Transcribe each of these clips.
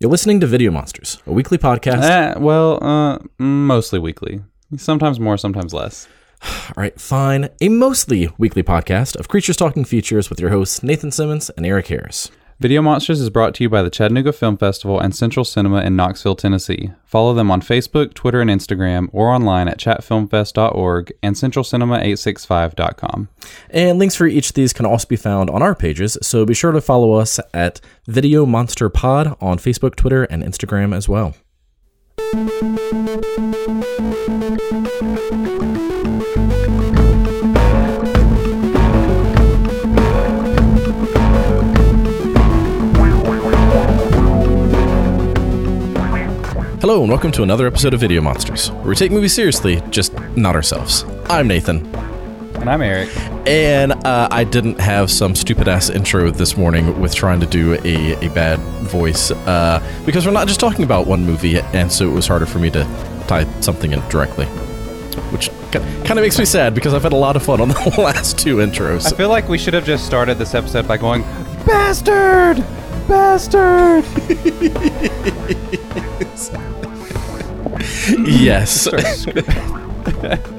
You're listening to Video Monsters, a weekly podcast. Eh, well, uh, mostly weekly. Sometimes more, sometimes less. All right, fine. A mostly weekly podcast of Creatures Talking Features with your hosts Nathan Simmons and Eric Harris. Video Monsters is brought to you by the Chattanooga Film Festival and Central Cinema in Knoxville, Tennessee. Follow them on Facebook, Twitter, and Instagram, or online at chatfilmfest.org and centralcinema865.com. And links for each of these can also be found on our pages, so be sure to follow us at Video Monster Pod on Facebook, Twitter, and Instagram as well. Hello, and welcome to another episode of Video Monsters, where we take movies seriously, just not ourselves. I'm Nathan, And I'm Eric. and uh, I didn't have some stupid ass intro this morning with trying to do a, a bad voice uh, because we're not just talking about one movie, and so it was harder for me to tie something in directly. Which kind of makes me sad because I've had a lot of fun on the last two intros. I feel like we should have just started this episode by going, Bastard! Bastard! yes.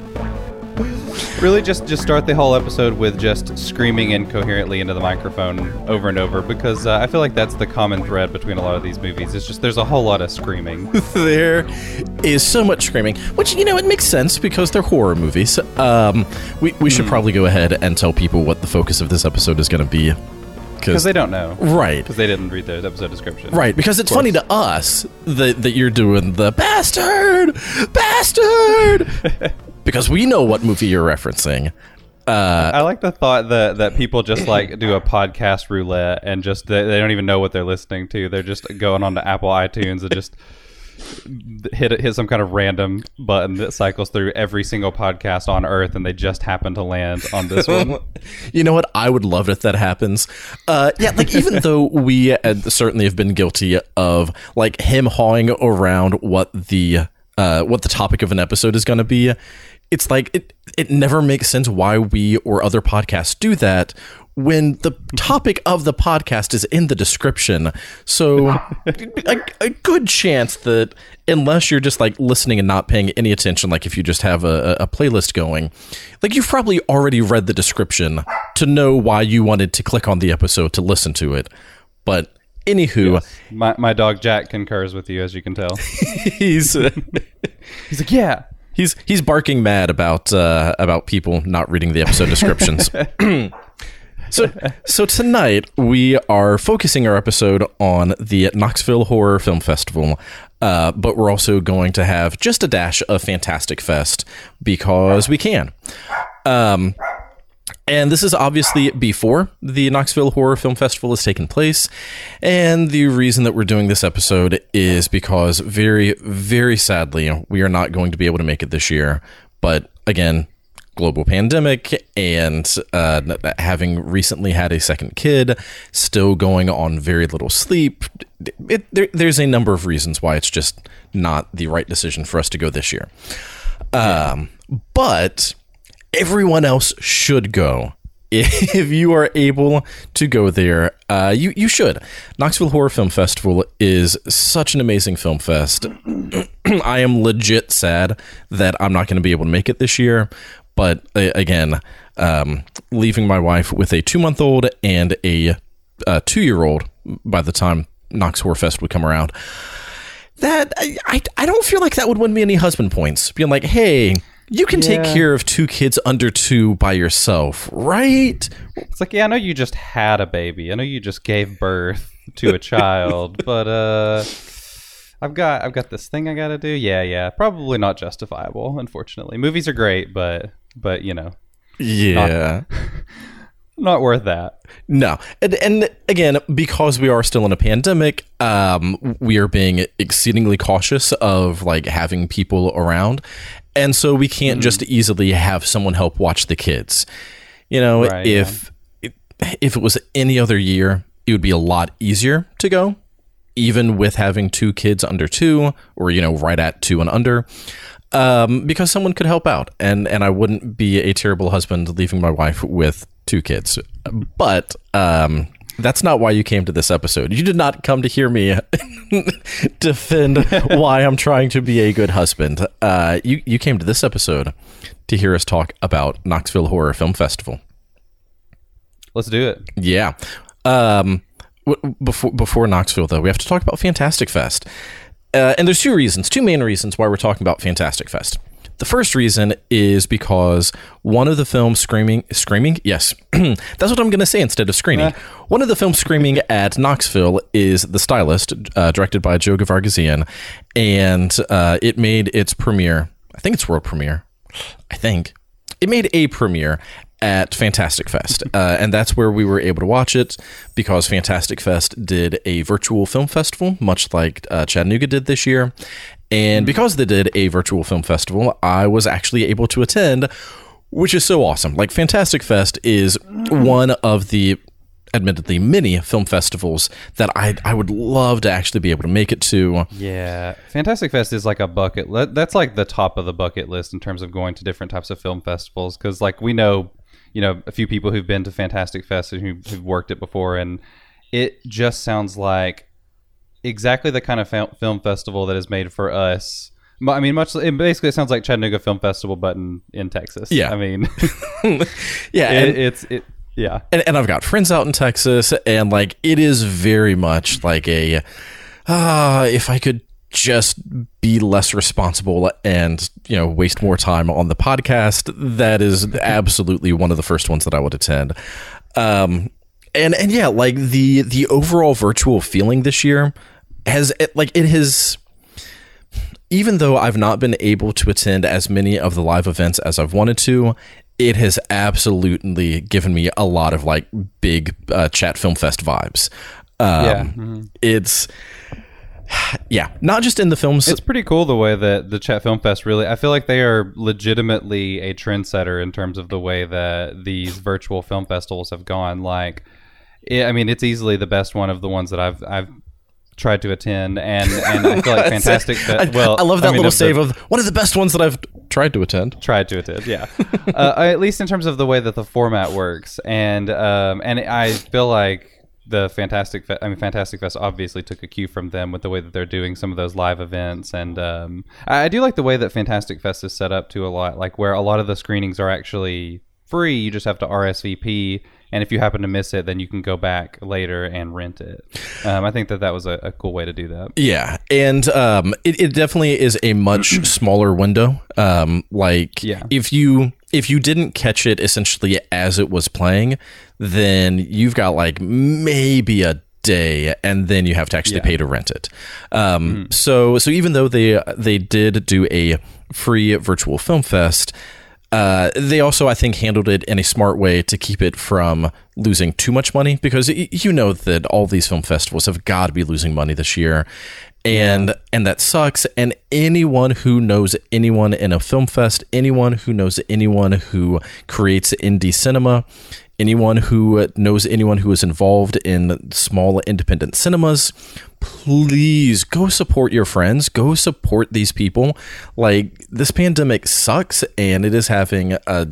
really just just start the whole episode with just screaming incoherently into the microphone over and over because uh, I feel like that's the common thread between a lot of these movies. It's just there's a whole lot of screaming. there is so much screaming, which you know it makes sense because they're horror movies. Um, we we should probably go ahead and tell people what the focus of this episode is going to be, Because they don't know. right, Because they didn't read the episode description. right, because it's funny to us that that you're doing the bastard, bastard, because we know what movie you're referencing. Uh, I like the thought that, that people just like do a podcast roulette and just they, they don't even know what they're listening to. They're just going on to Apple iTunes and just hit hit some kind of random button that cycles through every single podcast on Earth, and they just happen to land on this one. You know what? I would love it if that happens. Uh, yeah, like even though we uh, certainly have been guilty of like him hawing around what the uh, what the topic of an episode is going to be, it's like it it never makes sense why we or other podcasts do that when the topic of the podcast is in the description. So a, a good chance that unless you're just like listening and not paying any attention, like if you just have a, a playlist going, like you've probably already read the description to know why you wanted to click on the episode to listen to it. But anywho, My my dog Jack concurs with you, as you can tell. he's He's like, yeah. he's he's barking mad about uh, about people not reading the episode descriptions. so so tonight we are focusing our episode on the Knoxville Horror Film Festival. Uh, but we're also going to have just a dash of Fantastic Fest because we can. Um, and this is obviously before the Knoxville Horror Film Festival has taken place. And the reason that we're doing this episode is because, very, very sadly, we are not going to be able to make it this year. But again, global pandemic and uh, having recently had a second kid, still going on very little sleep. It, there, there's a number of reasons why it's just not the right decision for us to go this year. Um, But everyone else should go. If you are able to go there, uh, you you should. Knoxville Horror Film Festival is such an amazing film fest. I am legit sad that I'm not going to be able to make it this year. But uh, again, um, leaving my wife with a two month old and a uh, two year old by the time Knox Horror Fest would come around, that I, I don't feel like that would win me any husband points. Being like, hey, you can take care of two kids under two by yourself, right? It's like, yeah, I know you just had a baby. I know you just gave birth to a child, but uh I've got I've got this thing I got to do. Yeah, yeah. Probably not justifiable, unfortunately. Movies are great, but but, you know, Yeah. not worth that. No, and, and again, because we are still in a pandemic, um, we are being exceedingly cautious of like having people around, and so we can't just easily have someone help watch the kids. You know, Right, if if it was any other year, it would be a lot easier to go, even with having two kids under two, or you know, right at two and under. Um, because someone could help out, and and I wouldn't be a terrible husband leaving my wife with two kids. But um, that's not why you came to this episode. You did not come to hear me defend why I'm trying to be a good husband. Uh, you you came to this episode to hear us talk about Knoxville Horror Film Festival. Let's do it. Yeah. Um, w- before before Knoxville, though, we have to talk about Fantastic Fest. Uh, and there's two reasons, two main reasons why we're talking about Fantastic Fest. The first reason is because one of the films screaming, screaming, yes, that's what I'm going to say instead of screening. One of the films screaming at Knoxville is The Stylist, uh, directed by Jill Gevargizian, and uh, it made its premiere. I think it's world premiere. I think it made a premiere at Fantastic Fest, uh, and that's where we were able to watch it because Fantastic Fest did a virtual film festival, much like uh, Chattanooga did this year. And because they did a virtual film festival, I was actually able to attend, which is so awesome. Like Fantastic Fest is one of the admittedly many film festivals that I I would love to actually be able to make it to. Yeah, Fantastic Fest is like a bucket. That's like the top of the bucket list in terms of going to different types of film festivals. Because like we know, you know, a few people who've been to Fantastic Fest and who, who've worked it before, and it just sounds like exactly the kind of fil- film festival that is made for us. I mean, much. It basically sounds like Chattanooga Film Festival, but in, in Texas. Yeah. I mean, Yeah, it, and, it's it. Yeah, and, and I've got friends out in Texas, and like it is very much like a ah, if I could just be less responsible and you know waste more time on the podcast, that is absolutely one of the first ones that I would attend. Um, and and yeah, like the the overall virtual feeling this year has it, like it has even though I've not been able to attend as many of the live events as I've wanted to, it has absolutely given me a lot of like big uh, chat film fest vibes. Um, Yeah. It's yeah, not just in the films. It's pretty cool the way that the Chat Film Fest really. I feel like they are legitimately a trendsetter in terms of the way that these virtual film festivals have gone. Like, it, I mean, it's easily the best one of the ones that I've I've tried to attend, and and I feel like fantastic. I, well, I love that mean, little of the- save of one of the best ones that I've tried to attend. tried to attend yeah uh, at least in terms of the way that the format works and um, and i feel like the fantastic Fe- i mean fantastic fest obviously took a cue from them with the way that they're doing some of those live events. And um, I, I do like the way that fantastic fest is set up to a lot like where a lot of the screenings are actually free. You just have to rsvp and if you happen to miss it then you can go back later and rent it. Um, i think that that was a, a cool way to do that. Yeah, and um, it, it definitely is a much smaller window. Um, like Yeah. if you if you didn't catch it essentially as it was playing, then you've got like maybe a day and then you have to actually Yeah. Pay to rent it. Um, so so even though they they did do a free virtual film fest, uh, they also, I think, handled it in a smart way to keep it from losing too much money because you know that all these film festivals have got to be losing money this year, and and that sucks. And anyone who knows anyone in a film fest, anyone who knows anyone who creates indie cinema, anyone who knows anyone who is involved in small independent cinemas, please go support your friends. Go support these people. Like this pandemic sucks, and it is having a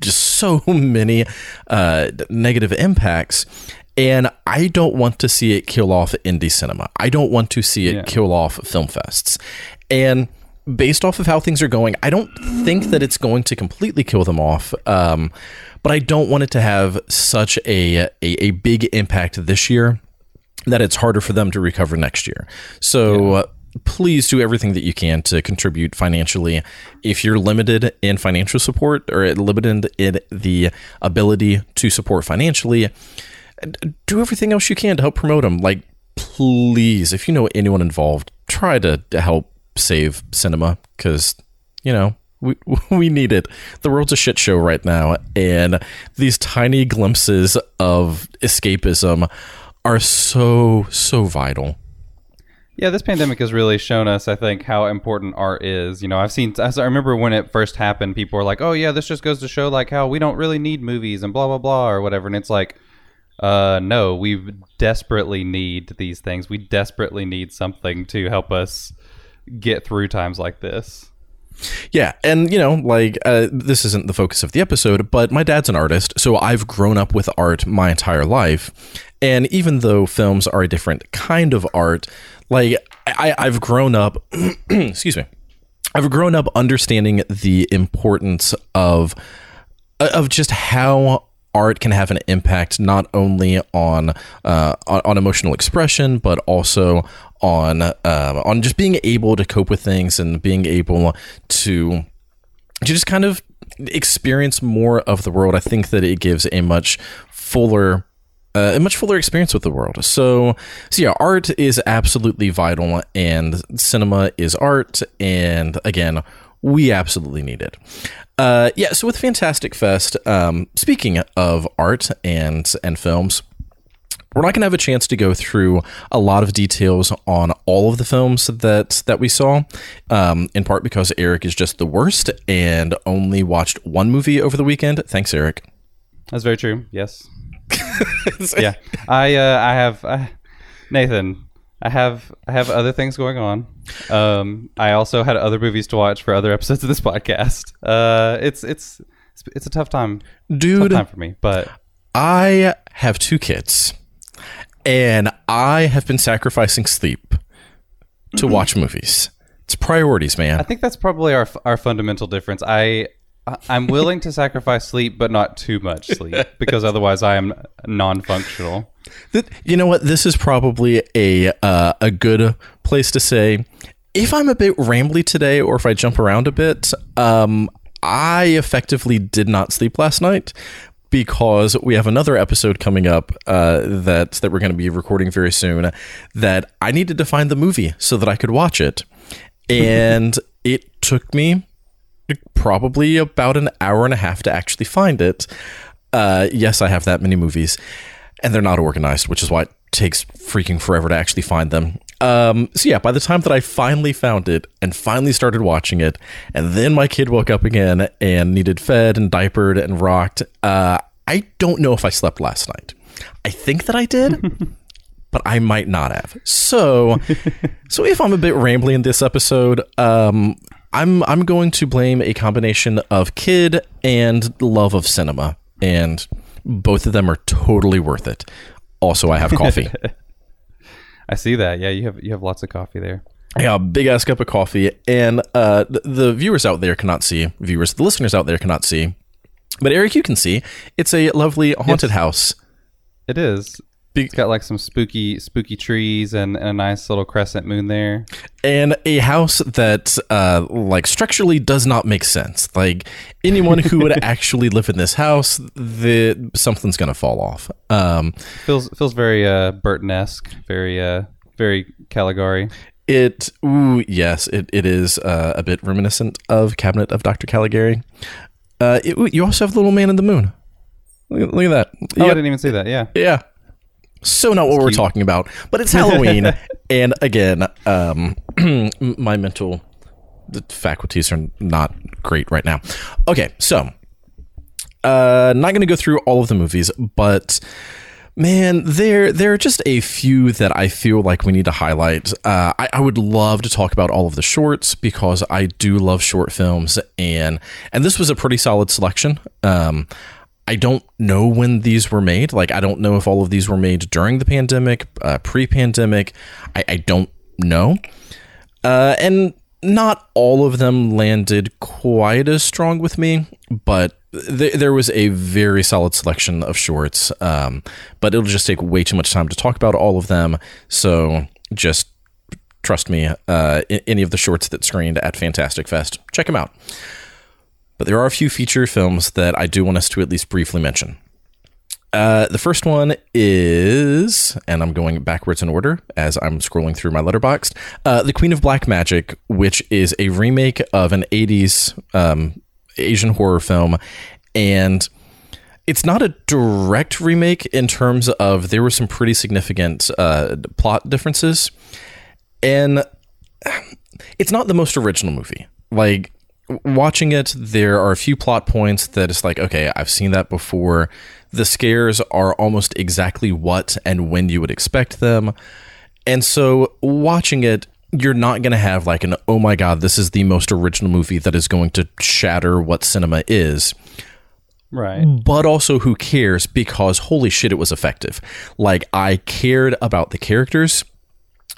just so many uh, negative impacts. And I don't want to see it kill off indie cinema. I don't want to see it Yeah. kill off film fests. And based off of how things are going, I don't think that it's going to completely kill them off. Um, but I don't want it to have such a, a, a big impact this year that it's harder for them to recover next year. So uh, please do everything that you can to contribute financially. If you're limited in financial support or limited in the ability to support financially, do everything else you can to help promote them. Like, please, if you know anyone involved, try to, help save cinema because, you know, we, we need it. The world's a shit show right now, and these tiny glimpses of escapism are so, so vital. Yeah, this pandemic has really shown us, I think, how important art is. You know, I've seen, I remember when it first happened, people were like, "Oh yeah, this just goes to show like how we don't really need movies and blah blah blah or whatever." And it's like, uh, no, we desperately need these things. We desperately need something to help us get through times like this. Yeah, and you know, like uh, this isn't the focus of the episode, but my dad's an artist, so I've grown up with art my entire life, And even though films are a different kind of art, like I, I've grown up, excuse me, I've grown up understanding the importance of of just how art can have an impact not only on uh, on, on emotional expression but also on uh, on just being able to cope with things and being able to to just kind of experience more of the world. I think that it gives a much fuller uh, a much fuller experience with the world. So, so yeah, art is absolutely vital, and cinema is art, and again, we absolutely need it. Uh, yeah, so with Fantastic Fest, um, speaking of art and and films, we're not going to have a chance to go through a lot of details on all of the films that that we saw, um, in part because Eric is just the worst and only watched one movie over the weekend. Thanks, Eric. That's very true. Yes. yeah, I uh, I have uh, Nathan. I have I have other things going on. Um, I also had other movies to watch for other episodes of this podcast. Uh, it's it's it's a tough time, dude. Tough time for me, but I have two kids, and I have been sacrificing sleep to watch movies. It's priorities, man. I think that's probably our our fundamental difference. I I'm willing to sacrifice sleep, but not too much sleep because otherwise I am non-functional. You know what? This is probably a uh, a good place to say. If I'm a bit rambly today, or if I jump around a bit, um, I effectively did not sleep last night because we have another episode coming up uh, that that we're going to be recording very soon. That I needed to find the movie so that I could watch it, and it took me probably about an hour and a half to actually find it. Uh, yes, I have that many movies, and they're not organized, which is why it takes freaking forever to actually find them. Um, so yeah, by the time that I finally found it and finally started watching it, and then my kid woke up again and needed fed and diapered and rocked, uh, I don't know if I slept last night. I think that I did. but I might not have. So, so if I'm a bit rambly in this episode, um, I'm I'm going to blame a combination of kid and love of cinema, and both of them are totally worth it. Also, I have coffee. I see that. Yeah, you have you have lots of coffee there. Yeah, big ass cup of coffee, and uh, the, the viewers out there cannot see. Viewers, the listeners out there cannot see. But Eric, you can see. It's a lovely haunted yes. house. It is. It's got like some spooky, spooky trees and, and, a nice little crescent moon there, and a house that, uh, like structurally, does not make sense. Like anyone who would actually live in this house, the something's gonna fall off. Um, feels feels very uh, Burton esque, very uh, very Caligari. It, ooh, yes, it, it is uh, a bit reminiscent of Cabinet of Dr. Caligari. Uh, it, you also have the little man in the moon. Look, look at that. Oh, I didn't even see that. Yeah. Yeah so not what we're talking about, but it's Halloween, and again, um, my mental faculties are not great right now. Okay, so uh, not going to go through all of the movies, but man, there there are just a few that I feel like we need to highlight. Uh, I, I, would love to talk about all of the shorts because I do love short films, and and this was a pretty solid selection. Um, I don't know when these were made. Like, I don't know if all of these were made during the pandemic, uh, pre pandemic. I, I, don't know. Uh, and not all of them landed quite as strong with me, but th- there was a very solid selection of shorts. Um, but it'll just take way too much time to talk about all of them. So just trust me, uh, any of the shorts that screened at Fantastic Fest, check them out. But there are a few feature films that I do want us to at least briefly mention. Uh, the first one is, and I'm going backwards in order as I'm scrolling through my Letterboxd. uh, The Queen of Black Magic, which is a remake of an 80s um, Asian horror film. And it's not a direct remake in terms of there were some pretty significant uh, plot differences. And it's not the most original movie. Like, watching it, there are a few plot points that it's like, okay, I've seen that before. The scares are almost exactly what and when you would expect them. And so watching it, you're not going to have like an, oh my God, this is the most original movie that is going to shatter what cinema is. Right. but also who cares because holy shit, it was effective. Like, I cared about the characters,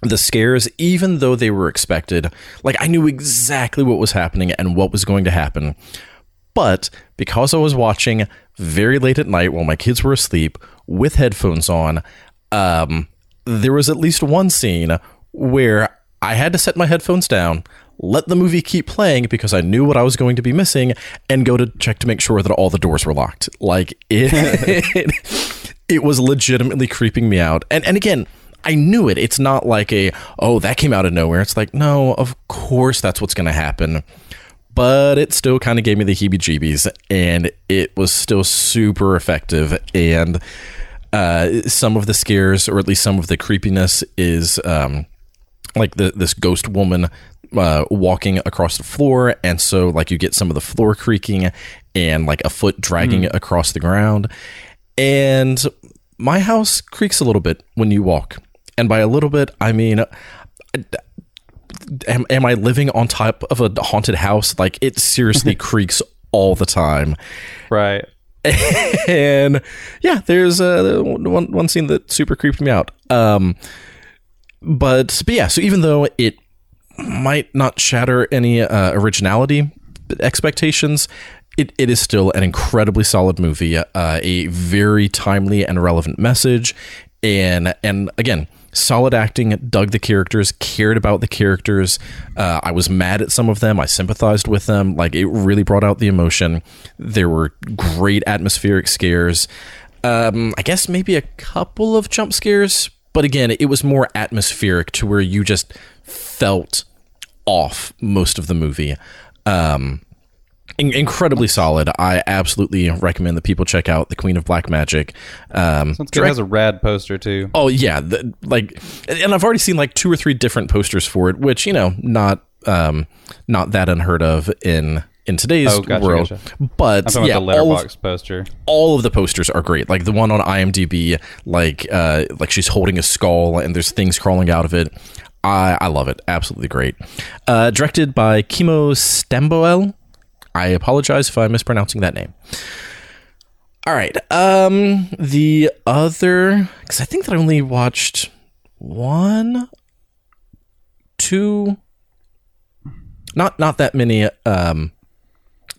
the scares, even though they were expected. Like, I knew exactly what was happening and what was going to happen. But because I was watching very late at night while my kids were asleep with headphones on, um, there was at least one scene where I had to set my headphones down, let the movie keep playing because I knew what I was going to be missing, and go to check to make sure that all the doors were locked. Like it, it was legitimately creeping me out. And and again, I knew it. It's not like a oh that came out of nowhere. It's like no, of course that's what's going to happen. But it still kind of gave me the heebie-jeebies, and it was still super effective. And uh, some of the scares, or at least some of the creepiness, is um, like the this ghost woman uh, walking across the floor, and so like you get some of the floor creaking and like a foot dragging across the ground. And my house creaks a little bit when you walk, and by a little bit, I mean. Am, am I living on top of a haunted house? Like it seriously creaks all the time Right. and yeah, there's uh, one one scene that super creeped me out. Um, but but yeah, so even though it might not shatter any uh, originality expectations, it, it is still an incredibly solid movie, uh, a very timely and relevant message, and and again. Solid acting, dug the characters, cared about the characters. Uh, I was mad at some of them. I sympathized with them. Like it really brought out the emotion. There were great atmospheric scares. Um, I guess maybe a couple of jump scares, but again, it was more atmospheric to where you just felt off most of the movie. Um, in- incredibly solid. I absolutely recommend that people check out The Queen of Black Magic. Um, Sounds good. It has a rad poster too. Oh yeah, the, like, and I've already seen like two or three different posters for it, which you know, not um, not that unheard of in in today's Oh, gotcha, world. gotcha. But yeah, all of, poster. all of the posters are great. Like the one on IMDb, like uh, like she's holding a skull and there's things crawling out of it. I, I love it. Absolutely great. Uh, directed by Kimo Stamboel. I apologize if I'm mispronouncing that name. All right. Um, the other, because I think that I only watched one, two, not not that many. Um,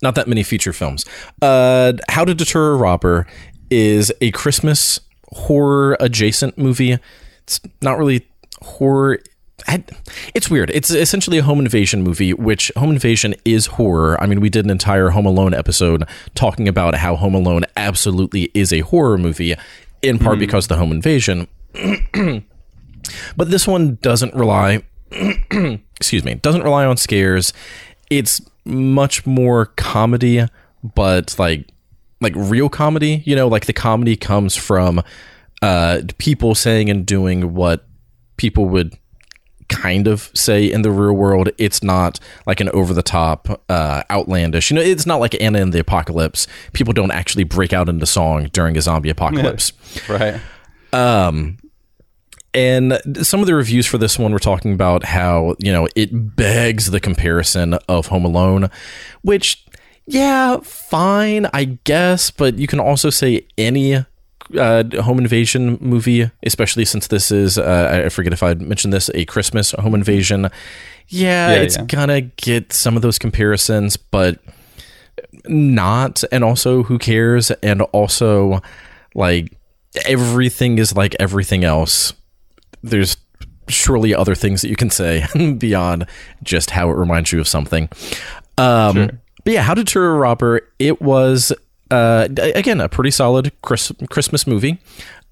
not that many feature films. Uh, How to Deter a Robber is a Christmas horror adjacent movie. It's not really horror. I, it's weird. It's essentially a home invasion movie, which home invasion is horror. I mean, we did an entire Home Alone episode talking about how Home Alone absolutely is a horror movie, in part because of the home invasion. but this one doesn't rely excuse me, doesn't rely on scares. It's much more comedy, but like like real comedy, you know, like the comedy comes from uh people saying and doing what people would kind of say in the real world. It's not like an over the top, uh, outlandish. You know, it's not like Anna and the Apocalypse. People don't actually break out into song during a zombie apocalypse. Right. Um, and some of the reviews for this one were talking about how, you know, it begs the comparison of Home Alone, which, yeah, fine, I guess, but you can also say any uh, home invasion movie, especially since this is, uh, I forget if I mentioned this, a Christmas home invasion. Yeah, Yeah, it's yeah. gonna get some of those comparisons, but not. And also, who cares? And also, like, everything is like everything else there's surely other things that you can say beyond just how it reminds you of something. Um, But yeah, How to Deter a Robber, it was, uh, again, a pretty solid Chris- Christmas movie.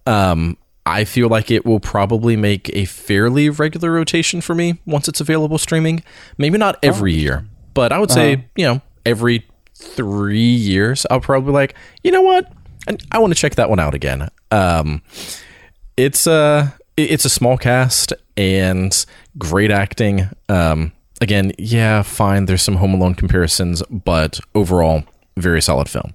Um, I feel like it will probably make a fairly regular rotation for me once it's available streaming. Maybe not every year, but I would say, you know, every three years, I'll probably be like, you know what? I, I want to check that one out again. Um, it's a it's a small cast and great acting. Um, again, yeah, fine. There's some Home Alone comparisons, but overall, very solid film.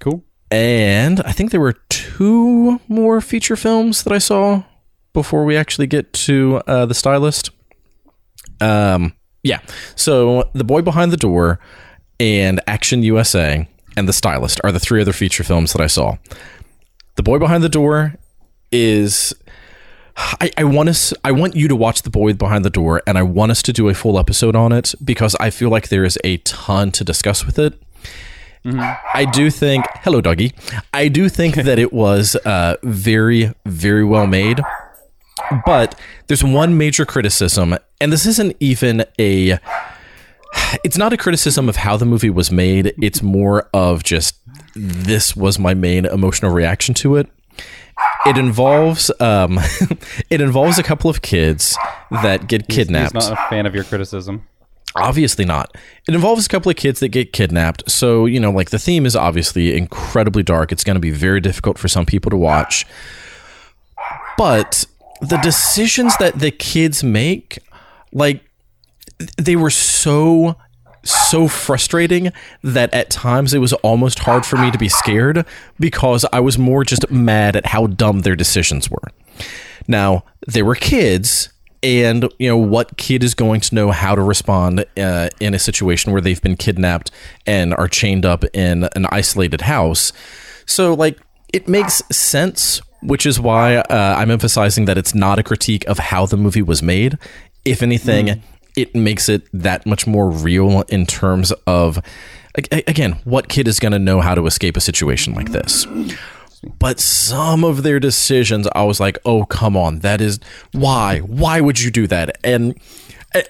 Cool. And I think there were two more feature films that I saw before we actually get to uh, the stylist. Um, yeah. So The Boy Behind the Door and Action USA and The Stylist are the three other feature films that I saw. The Boy Behind the Door is I, I want us I want you to watch The Boy Behind the Door and I want us to do a full episode on it because I feel like there is a ton to discuss with it. I do think hello doggy. I do think that it was uh, very very well made. But there's one major criticism and this isn't even a it's not a criticism of how the movie was made. It's more of just this was my main emotional reaction to it. It involves um, it involves a couple of kids that get kidnapped. He's not a fan of your criticism. Obviously not. It involves a couple of kids that get kidnapped. So, you know, like the theme is obviously incredibly dark. It's going to be very difficult for some people to watch. But the decisions that the kids make, like, they were so so frustrating that at times it was almost hard for me to be scared because I was more just mad at how dumb their decisions were. Now, they were kids and you know what kid is going to know how to respond uh, in a situation where they've been kidnapped and are chained up in an isolated house so like it makes sense which is why uh, i'm emphasizing that it's not a critique of how the movie was made if anything mm. It makes it that much more real in terms of again what kid is going to know how to escape a situation like this but some of their decisions, I was like, oh, come on. That is why? Why would you do that? And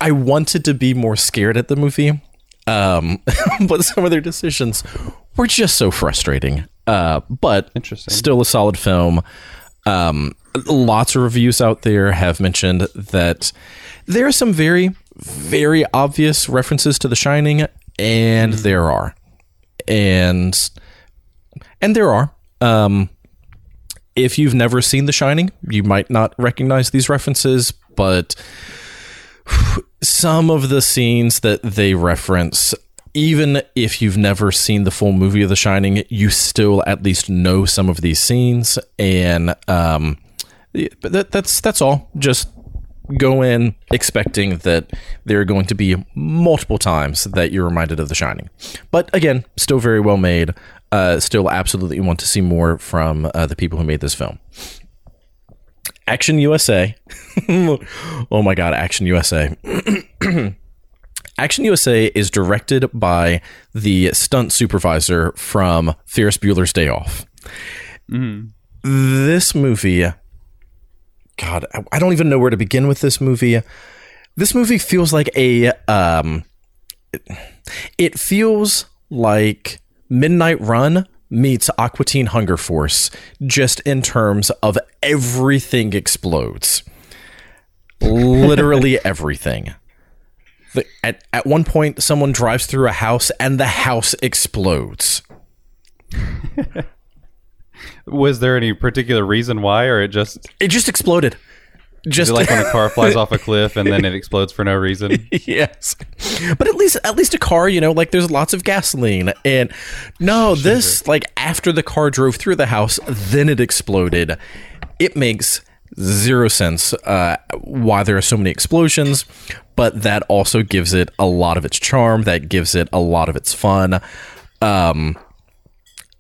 I wanted to be more scared at the movie. Um, but some of their decisions were just so frustrating. Uh, but Interesting. still a solid film. Um, lots of reviews out there have mentioned that there are some very, very obvious references to The Shining, and mm-hmm. there are, and and there are. Um, if you've never seen The Shining, you might not recognize these references, but some of the scenes that they reference, even if you've never seen the full movie of The Shining, you still at least know some of these scenes, and um, that, that's that's all. Just go in expecting that there are going to be multiple times that you're reminded of The Shining. But again, still very well made uh, still absolutely want to see more from uh, the people who made this film. Action USA. oh my God, Action USA. Action USA is directed by the stunt supervisor from Ferris Bueller's Day Off. Mm. This movie, God, I don't even know where to begin with this movie. This movie feels like a, um, it, it feels like Midnight Run meets Aqua Teen Hunger Force just in terms of everything explodes. Literally everything. The, at, at one point, someone drives through a house and the house explodes. Was there any particular reason why, or it just it just exploded? just like when a car flies off a cliff and then it explodes for no reason. yes, but at least at least a car, you know, like there's lots of gasoline, and no, this like after the car drove through the house, then it exploded. It makes zero sense uh, why there are so many explosions, but that also gives it a lot of its charm. That gives it a lot of its fun. Um,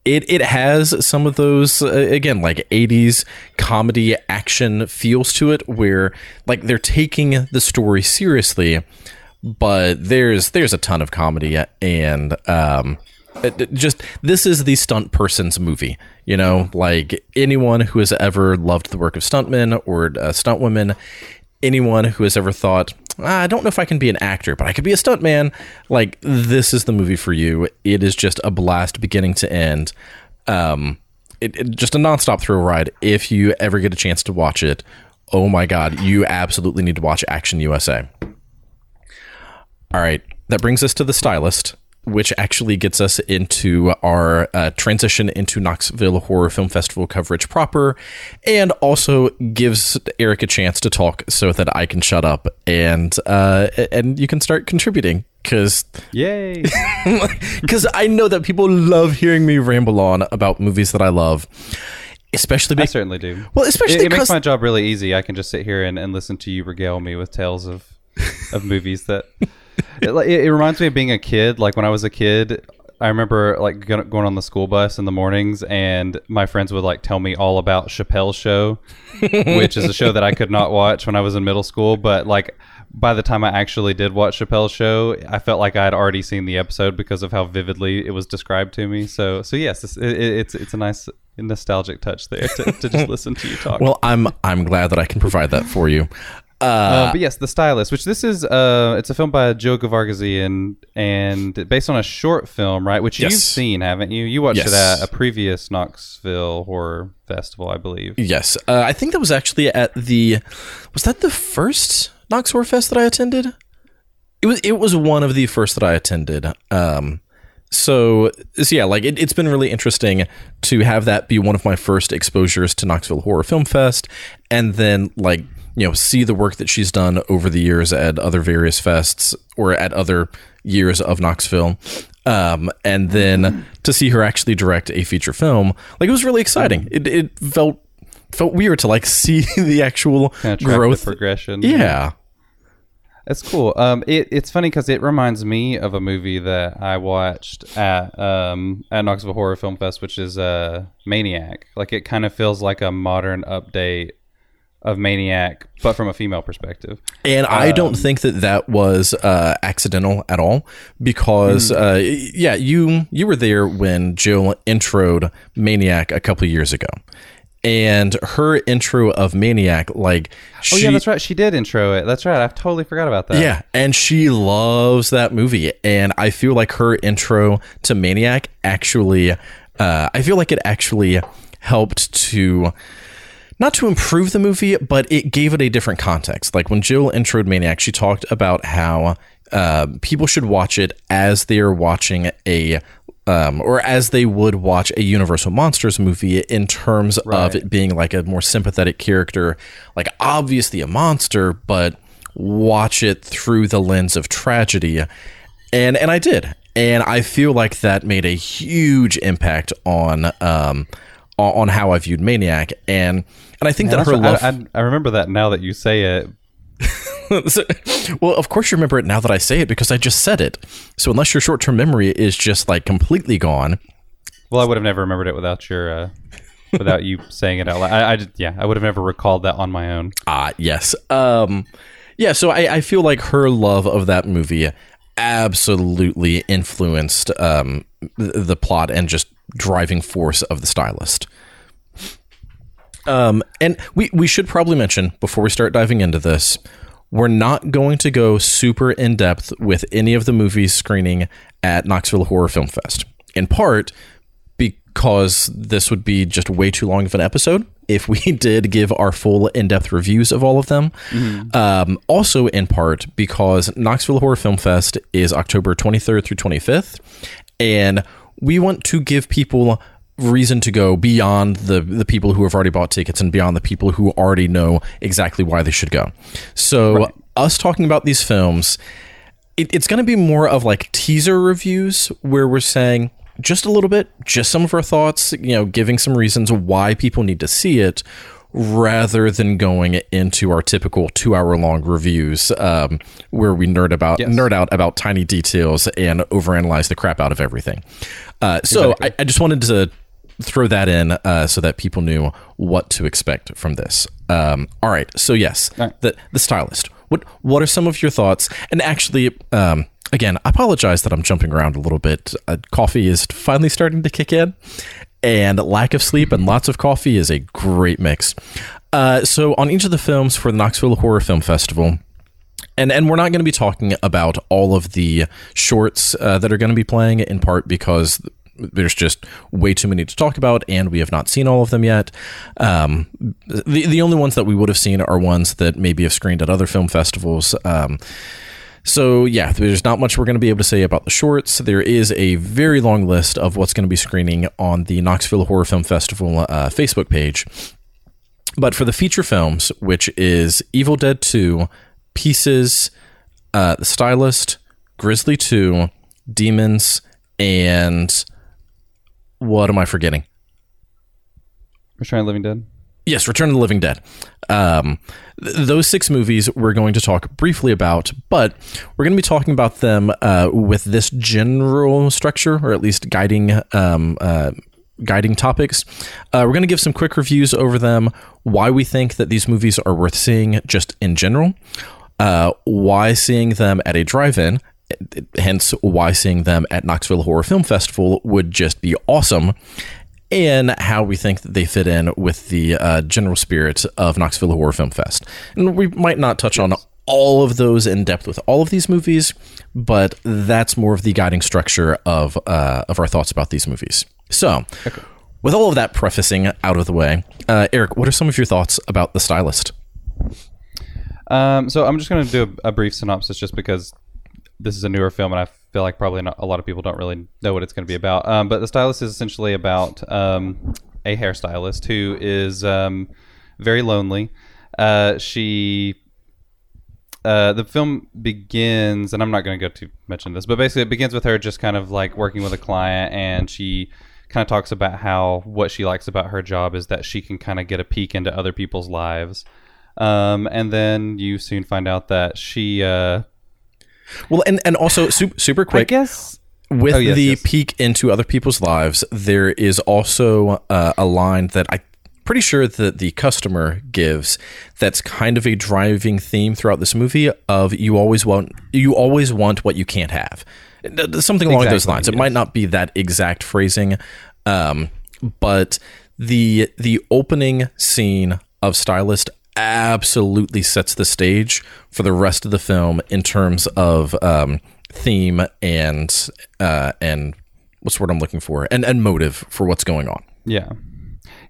it it has some of those uh, again like 80s comedy action feels to it where like they're taking the story seriously but there's there's a ton of comedy and um just this is the stunt person's movie you know? Like anyone who has ever loved the work of stuntmen or uh, stunt women anyone who has ever thought I don't know if I can be an actor, but I could be a stuntman. Like this is the movie for you. It is just a blast beginning to end. Um, it, it, just a nonstop thrill ride. If you ever get a chance to watch it, oh my god, you absolutely need to watch Action USA. All right, that brings us to the stylist which actually gets us into our uh, transition into Knoxville Horror Film Festival coverage proper, and also gives Eric a chance to talk so that I can shut up and uh, and you can start contributing. Cause yay! Because I know that people love hearing me ramble on about movies that I love especially because, I certainly do. Well, especially it, it makes my job really easy. I can just sit here and, and listen to you regale me with tales of of movies that it, it, reminds me of being a kid. Like when I was a kid, I remember like going on the school bus in the mornings, and my friends would like tell me all about Chappelle's Show, which is a show that I could not watch when I was in middle school. But like by the time I actually did watch Chappelle's Show, I felt like I had already seen the episode because of how vividly it was described to me. So so yes, it's it, it's, it's a nice nostalgic touch there to, to just listen to you talk. Well, I'm I'm glad that I can provide that for you. Uh, but yes, the stylist, which this is, uh, it's a film by Jill Gevargizian and based on a short film, right? Which Yes. you've seen, haven't you? You watched Yes. it at a previous Knoxville horror festival, I believe. Yes, uh, I think that was actually at the. Was that the first Knox Horror Fest that I attended? It was. It was one of the first that I attended. Um, so, so yeah, like it, it's been really interesting to have that be one of my first exposures to Knoxville Horror Film Fest, and then like you know see the work that she's done over the years at other various fests or at other years of Knoxville. Um, and then to see her actually direct a feature film, like it was really exciting. It, it felt felt weird to like see the actual Kind of growth. progression. yeah. That's cool. Um, it, it's funny because it reminds me of a movie that I watched at um, at Knoxville Horror Film Fest, which is uh, Maniac. Like it kind of feels like a modern update of Maniac, but from a female perspective. And I Um, don't think that that was uh, accidental at all, because Hmm. uh, yeah, you you were there when Jill introed Maniac a couple years ago, and her intro of Maniac, like she, Oh yeah, that's right. She did intro it. That's right. I totally forgot about that. Yeah, and she loves that movie, and I feel like her intro to Maniac actually, uh, I feel like it actually helped to. Not to improve the movie, but it gave it a different context. Like when Jill introed Maniac, she talked about how uh, people should watch it as they're watching a, um, or as they would watch a Universal Monsters movie in terms of it being like a more sympathetic character, like obviously a monster, but watch it through the lens of tragedy. And and I did. And I feel like that made a huge impact on um on on how I viewed Maniac and and I think that her love I, I, I remember that now that you say it. well, of course you remember it now that I say it because I just said it. So unless your short-term memory is just like completely gone, Well, I would have never remembered it without your, uh, without you saying it out loud. I, I just, yeah, I would have never recalled that on my own. Ah, yes. Um, yeah. So I, I feel like her love of that movie absolutely influenced um, the, plot and just driving force of the stylist. Um, and we we should probably mention before we start diving into this, we're not going to go super in depth with any of the movies screening at Knoxville Horror Film Fest. In part because this would be just way too long of an episode if we did give our full in-depth reviews of all of them. Um, also, in part because Knoxville Horror Film Fest is October 23rd through 25th, and we want to give people reason to go beyond the the people who have already bought tickets and beyond the people who already know exactly why they should go. So, us talking about these films it, it's going to be more of like teaser reviews where we're saying just a little bit, just some of our thoughts, you know, giving some reasons why people need to see it rather than going into our typical two hour long reviews um, where we nerd about nerd out about tiny details and overanalyze the crap out of everything. Uh, so I, I just wanted to throw that in uh, so that people knew what to expect from this. Um, all right, so yes, the the stylist. What what are some of your thoughts? And actually, um, again, I apologize that I'm jumping around a little bit. Uh, coffee is finally starting to kick in, and lack of sleep and lots of coffee is a great mix. Uh, so on each of the films for the Knoxville Horror Film Festival. And, and we're not going to be talking about all of the shorts uh, that are going to be playing in part because there's just way too many to talk about, and we have not seen all of them yet. Um, the the only ones that we would have seen are ones that maybe have screened at other film festivals. Um, so yeah, there's not much we're going to be able to say about the shorts. There is a very long list of what's going to be screening on the Knoxville Horror Film Festival uh, Facebook page. But for the feature films, which is Evil Dead 2, Pieces, uh, The Stylist, Grizzly 2, Demons, and what am I forgetting? Return of Living Dead. Yes, Return of the Living Dead. Um, th- those six movies we're going to talk briefly about, but we're going to be talking about them uh, with this general structure, or at least guiding um, uh, guiding topics. Uh, we're going to give some quick reviews over them, why we think that these movies are worth seeing just in general, uh, why seeing them at a drive-in. Hence, why seeing them at Knoxville Horror Film Festival would just be awesome and how we think that they fit in with the uh, general spirit of Knoxville Horror Film Fest. And we might not touch on all of those in depth with all of these movies, but that's more of the guiding structure of uh, of our thoughts about these movies. So, okay. with all of that prefacing out of the way, uh, Eric, what are some of your thoughts about the stylist? Um, so I'm just going to do a, a brief synopsis, just because this is a newer film, and I feel like probably not, a lot of people don't really know what it's going to be about. Um, but the stylist is essentially about um, a hairstylist who is um, very lonely. Uh, she uh, the film begins, and I'm not going to go too much into this, but basically it begins with her just kind of like working with a client, and she kind of talks about how what she likes about her job is that she can kind of get a peek into other people's lives. Um, and then you soon find out that she uh, well, and and also super, super quick. I guess with oh, yes, the yes. peek into other people's lives, there is also uh, a line that I pretty sure that the customer gives that's kind of a driving theme throughout this movie of you always want you always want what you can't have something along exactly, those lines yes. it might not be that exact phrasing um, but the the opening scene of stylist absolutely sets the stage for the rest of the film in terms of um, theme and uh, and what's word I'm looking for and and motive for what's going on. Yeah,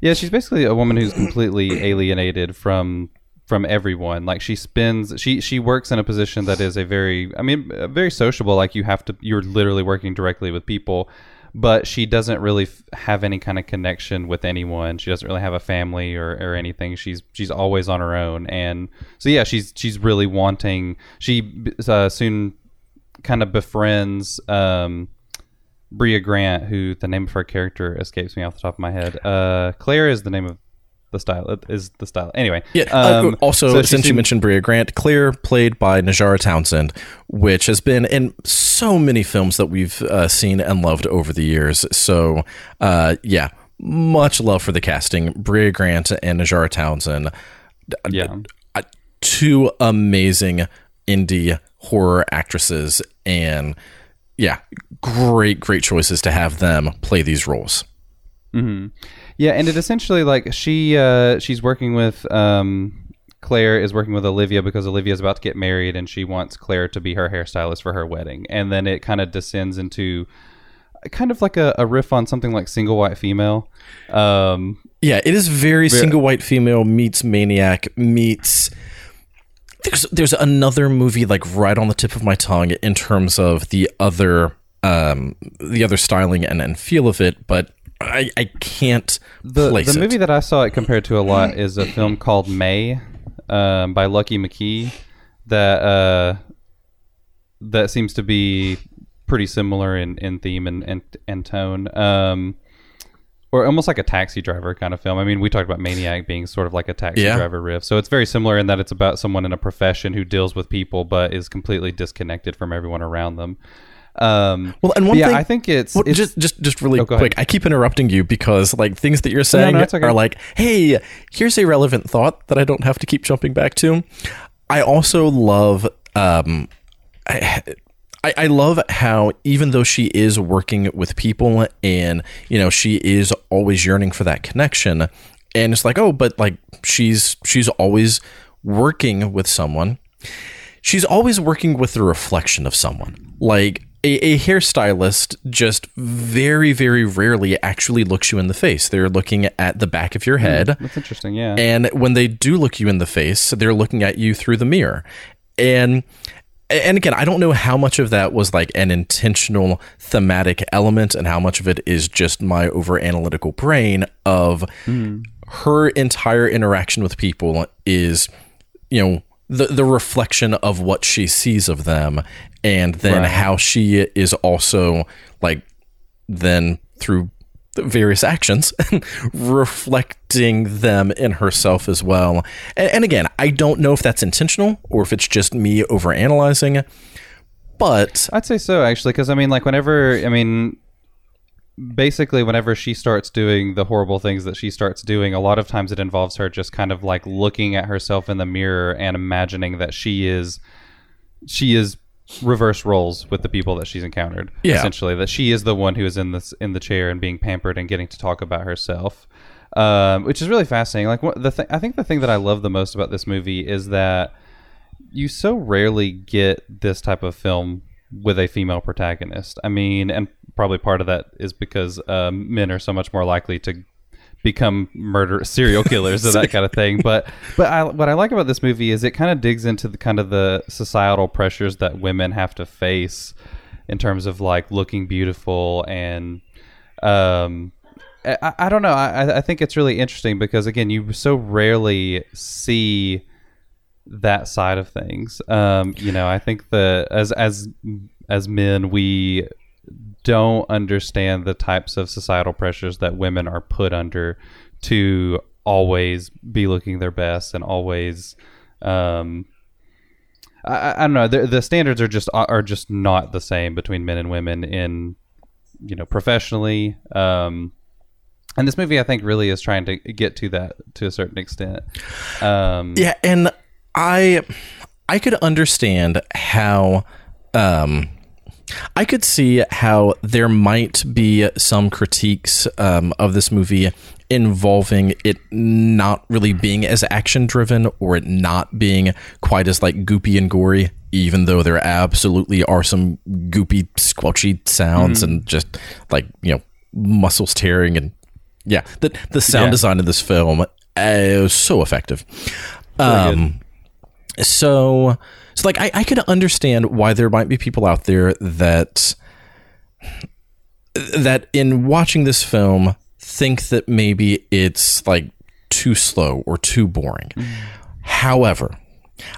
yeah. She's basically a woman who's completely alienated from from everyone. Like she spends she she works in a position that is a very I mean very sociable. Like you have to you're literally working directly with people but she doesn't really f- have any kind of connection with anyone. She doesn't really have a family or, or anything. She's she's always on her own, and so yeah, she's she's really wanting. She uh, soon kind of befriends um, Brea Grant, who the name of her character escapes me off the top of my head. Uh, Claire is the name of the style is the style. Anyway, yeah. Uh, um, uh, also, so since you mentioned Brea Grant, Claire played by Najarra Townsend, which has been in so many films that we've uh, seen and loved over the years. So, uh, yeah, much love for the casting. Brea Grant and Najarra Townsend, yeah, two amazing indie horror actresses, and yeah, great, great choices to have them play these roles. Mm-hmm. Yeah, and it essentially like she uh, she's working with um, Claire is working with Olivia because Olivia is about to get married and she wants Claire to be her hairstylist for her wedding, and then it kind of descends into kind of like a, a, riff on something like single white female. Um, yeah, it is very, very single white female meets maniac meets. There's there's another movie like right on the tip of my tongue in terms of the other um, the other styling and, and feel of it, but I, I can't the, place the it. movie that I saw it compared to a lot is a film called May um, by Lucky McKee that uh, that seems to be pretty similar in, in theme and and, and tone. Um, or almost like a taxi driver kind of film. I mean, we talked about Maniac being sort of like a taxi yeah. driver riff. So it's very similar in that it's about someone in a profession who deals with people but is completely disconnected from everyone around them. Um, well, and one yeah, thing, I think it's, well, it's, just just just really oh, quick. I keep interrupting you because like things that you're saying no, no, okay. are like, hey, here's a relevant thought that I don't have to keep jumping back to. I also love, um, I, I, I love how even though she is working with people and you know she is always yearning for that connection, and it's like, oh, but like she's she's always working with someone she's always working with the reflection of someone. Like a, a hairstylist just very, very rarely actually looks you in the face. They're looking at the back of your hmm, head. Mm, that's interesting, yeah. And when they do look you in the face, they're looking at you through the mirror. And and again, I don't know how much of that was like an intentional thematic element and how much of it is just my over analytical brain of mm. her entire interaction with people is, you know, the the reflection of what she sees of them and then right. how she is also like then through various actions reflecting them in herself as well and, and again i don't know if that's intentional or if it's just me overanalyzing but I'd say so actually, because I mean, like whenever I mean, basically whenever she starts doing the horrible things that she starts doing, a lot of times it involves her just kind of like looking at herself in the mirror and imagining that she is she is reverse roles with the people that she's encountered. Yeah. Essentially, that she is the one who is in this in the chair and being pampered and getting to talk about herself. Um, which is really fascinating. Like what the th- I think the thing that I love the most about this movie is that you so rarely get this type of film with a female protagonist. I mean, and probably part of that is because um, men are so much more likely to become murder serial killers and that kind of thing. But but I, what I like about this movie is it kind of digs into the kind of the societal pressures that women have to face in terms of like looking beautiful and um I, I don't know I, I think it's really interesting because again you so rarely see that side of things. Um, you know, I think that as as as men, we don't understand the types of societal pressures that women are put under to always be looking their best and always. Um, I, I don't know. The, the standards are just are just not the same between men and women in you know professionally. Um, and this movie, I think, really is trying to get to that to a certain extent. Um, yeah and i i could understand how um I could see how there might be some critiques um, of this movie involving it not really being as action driven or it not being quite as like goopy and gory, even though there absolutely are some goopy, squelchy sounds and just like, you know, muscles tearing and yeah, the the sound Yeah. design of this film uh, is so effective. Um, so so like I, I could understand why there might be people out there that that in watching this film think that maybe it's like too slow or too boring. Mm. However,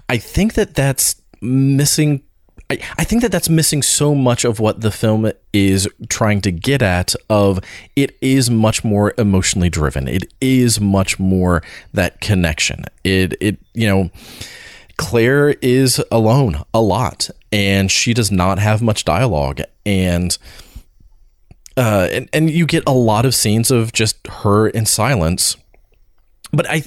I think that that's missing. I, I think that that's missing so much of what the film is trying to get at. Of it is much more emotionally driven. It is much more that connection. It it you know. Claire is alone a lot, and she does not have much dialogue, and uh, and and you get a lot of scenes of just her in silence. But I,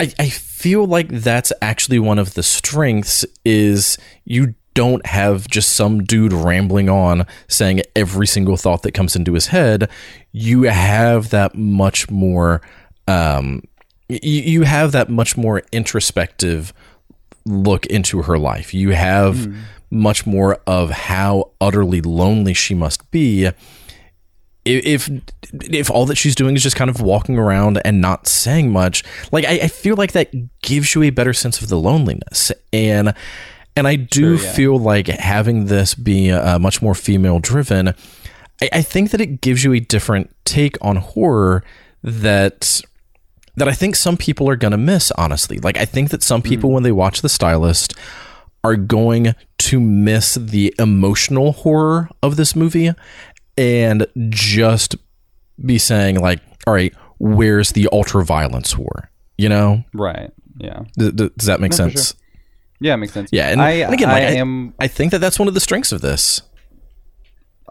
I, I feel like that's actually one of the strengths is you don't have just some dude rambling on saying every single thought that comes into his head. You have that much more. Um, you, you have that much more introspective look into her life. You have much more of how utterly lonely she must be if if all that she's doing is just kind of walking around and not saying much, like I, I feel like that gives you a better sense of the loneliness, and and I do Sure, yeah. feel like having this be uh, much more female driven, I, I think that it gives you a different take on horror that that I think some people are gonna miss. Honestly, like I think that some hmm. people when they watch The Stylist are going to miss the emotional horror of this movie and just be saying like all right where's the ultra violence horror you know Right. Yeah. Th- does that make No, sense Yeah, it makes sense. yeah and, I, and again like, I I, am. I think that that's one of the strengths of this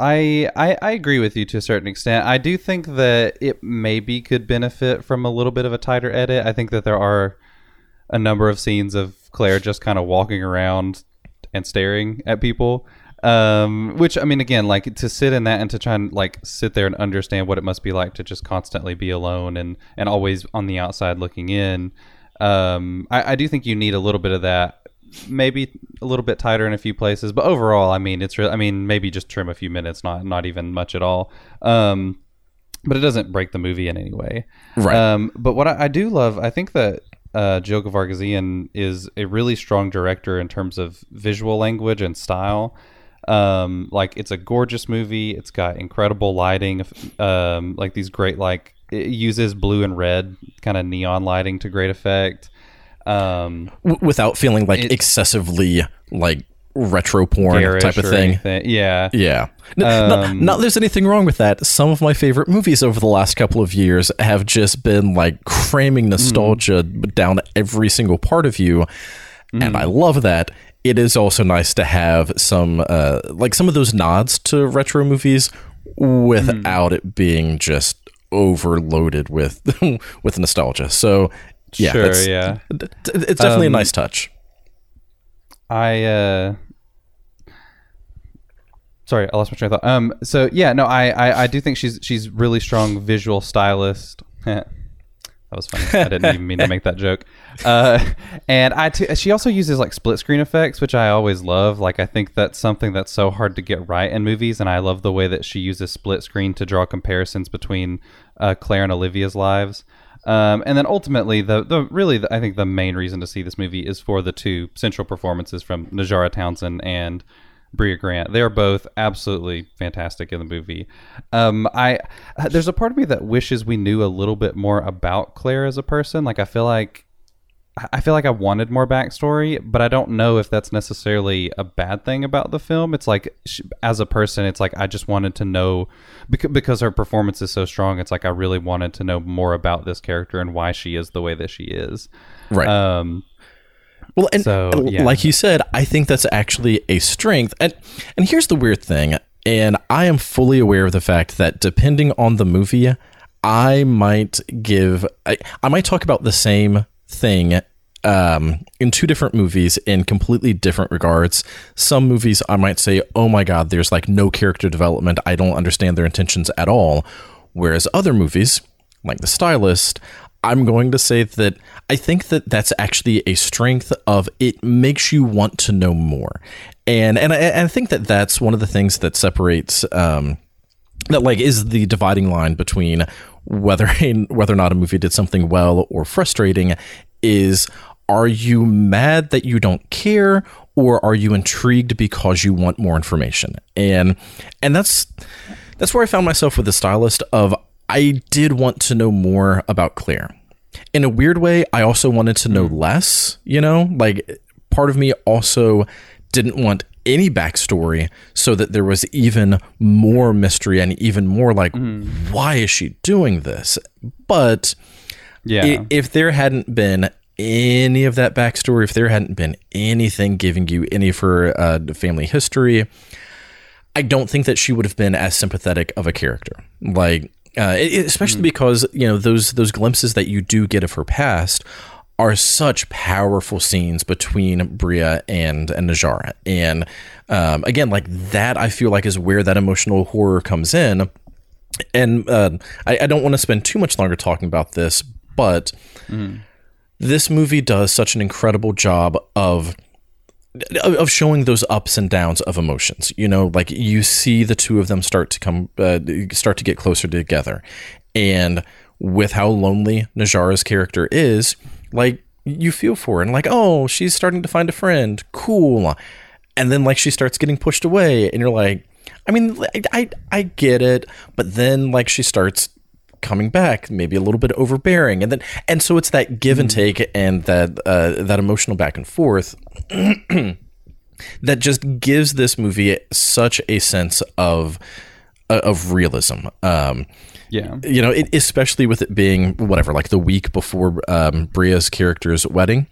I, I I agree with you to a certain extent. I do think that it maybe could benefit from a little bit of a tighter edit. I think that there are a number of scenes of Claire just kind of walking around and staring at people. Um, which I mean, again, like to sit in that and to try and like sit there and understand what it must be like to just constantly be alone and and always on the outside looking in. Um, I, I do think you need a little bit of that maybe a little bit tighter in a few places, but overall, I mean, it's real. I mean, maybe just trim a few minutes, not not even much at all. Um, but it doesn't break the movie in any way. Right. Um, but what I, I do love, I think that uh, Joe Gevargizian is a really strong director in terms of visual language and style. Um, like it's a gorgeous movie. It's got incredible lighting. Um, like these great like it uses blue and red kind of neon lighting to great effect. Um, w- without feeling like It- excessively like retro porn type of thing. anything. Yeah. Yeah. N- not, Um, not there's anything wrong with that. Some of my favorite movies over the last couple of years have just been like cramming nostalgia down every single part of you. And I love that. It is also nice to have some uh, like some of those nods to retro movies without it being just overloaded with with nostalgia. So yeah, Sure, yeah. it's definitely Um, a nice touch. I uh sorry, I lost my train of thought. Um so yeah, no, I, I I do think she's she's really strong visual stylist. that was funny. I didn't even mean to make that joke. Uh and I t- she also uses like split screen effects, which I always love. Like I think that's something that's so hard to get right in movies and I love the way that she uses split screen to draw comparisons between uh, Claire and Olivia's lives. Um, and then ultimately, the the really the, I think the main reason to see this movie is for the two central performances from Najarra Townsend and Brea Grant. They are both absolutely fantastic in the movie. Um, I there's a part of me that wishes we knew a little bit more about Claire as a person. Like I feel like I feel like I wanted more backstory, but I don't know if that's necessarily a bad thing about the film. It's like, she, as a person, it's like I just wanted to know because, because her performance is so strong. It's like I really wanted to know more about this character and why she is the way that she is. Right. Um, Well, and So, yeah. like you said, I think that's actually a strength. And and here's the weird thing, and I am fully aware of the fact that depending on the movie, I might give I, I might talk about the same thing um, in two different movies in completely different regards. Some movies I might say, "Oh my god, there's like no character development. I don't understand their intentions at all." Whereas other movies, like The Stylist, I'm going to say that I think that that's actually a strength of it makes you want to know more, and and I, and I think that that's one of the things that separates. Um, that like is the dividing line between whether whether or not a movie did something well or frustrating is are you mad that you don't care or are you intrigued because you want more information and and that's that's where I found myself with the stylist of I did want to know more about Claire. In a weird way, I also wanted to know less, you know? Like part of me also didn't want any backstory so that there was even more mystery and even more like mm-hmm. why is she doing this? But yeah. if there hadn't been any of that backstory, if there hadn't been anything giving you any of her uh, family history, I don't think that she would have been as sympathetic of a character. Like, uh, especially because you know those those glimpses that you do get of her past are such powerful scenes between Brea and and Najarra, and um, again, like that, I feel like is where that emotional horror comes in. And uh, I, I don't want to spend too much longer talking about this, but this movie does such an incredible job of of showing those ups and downs of emotions. You know, like you see the two of them start to come, uh, start to get closer together, and with how lonely Najarra's character is, like you feel for her, and like, oh, she's starting to find a friend, cool, and then like she starts getting pushed away, and you're like, I mean, I I, I get it, but then like she starts coming back, maybe a little bit overbearing, and then and so it's that give and take and that uh, that emotional back and forth that just gives this movie such a sense of uh, of realism. Um, yeah. you know, it, especially with it being whatever, like the week before um, Brea's character's wedding.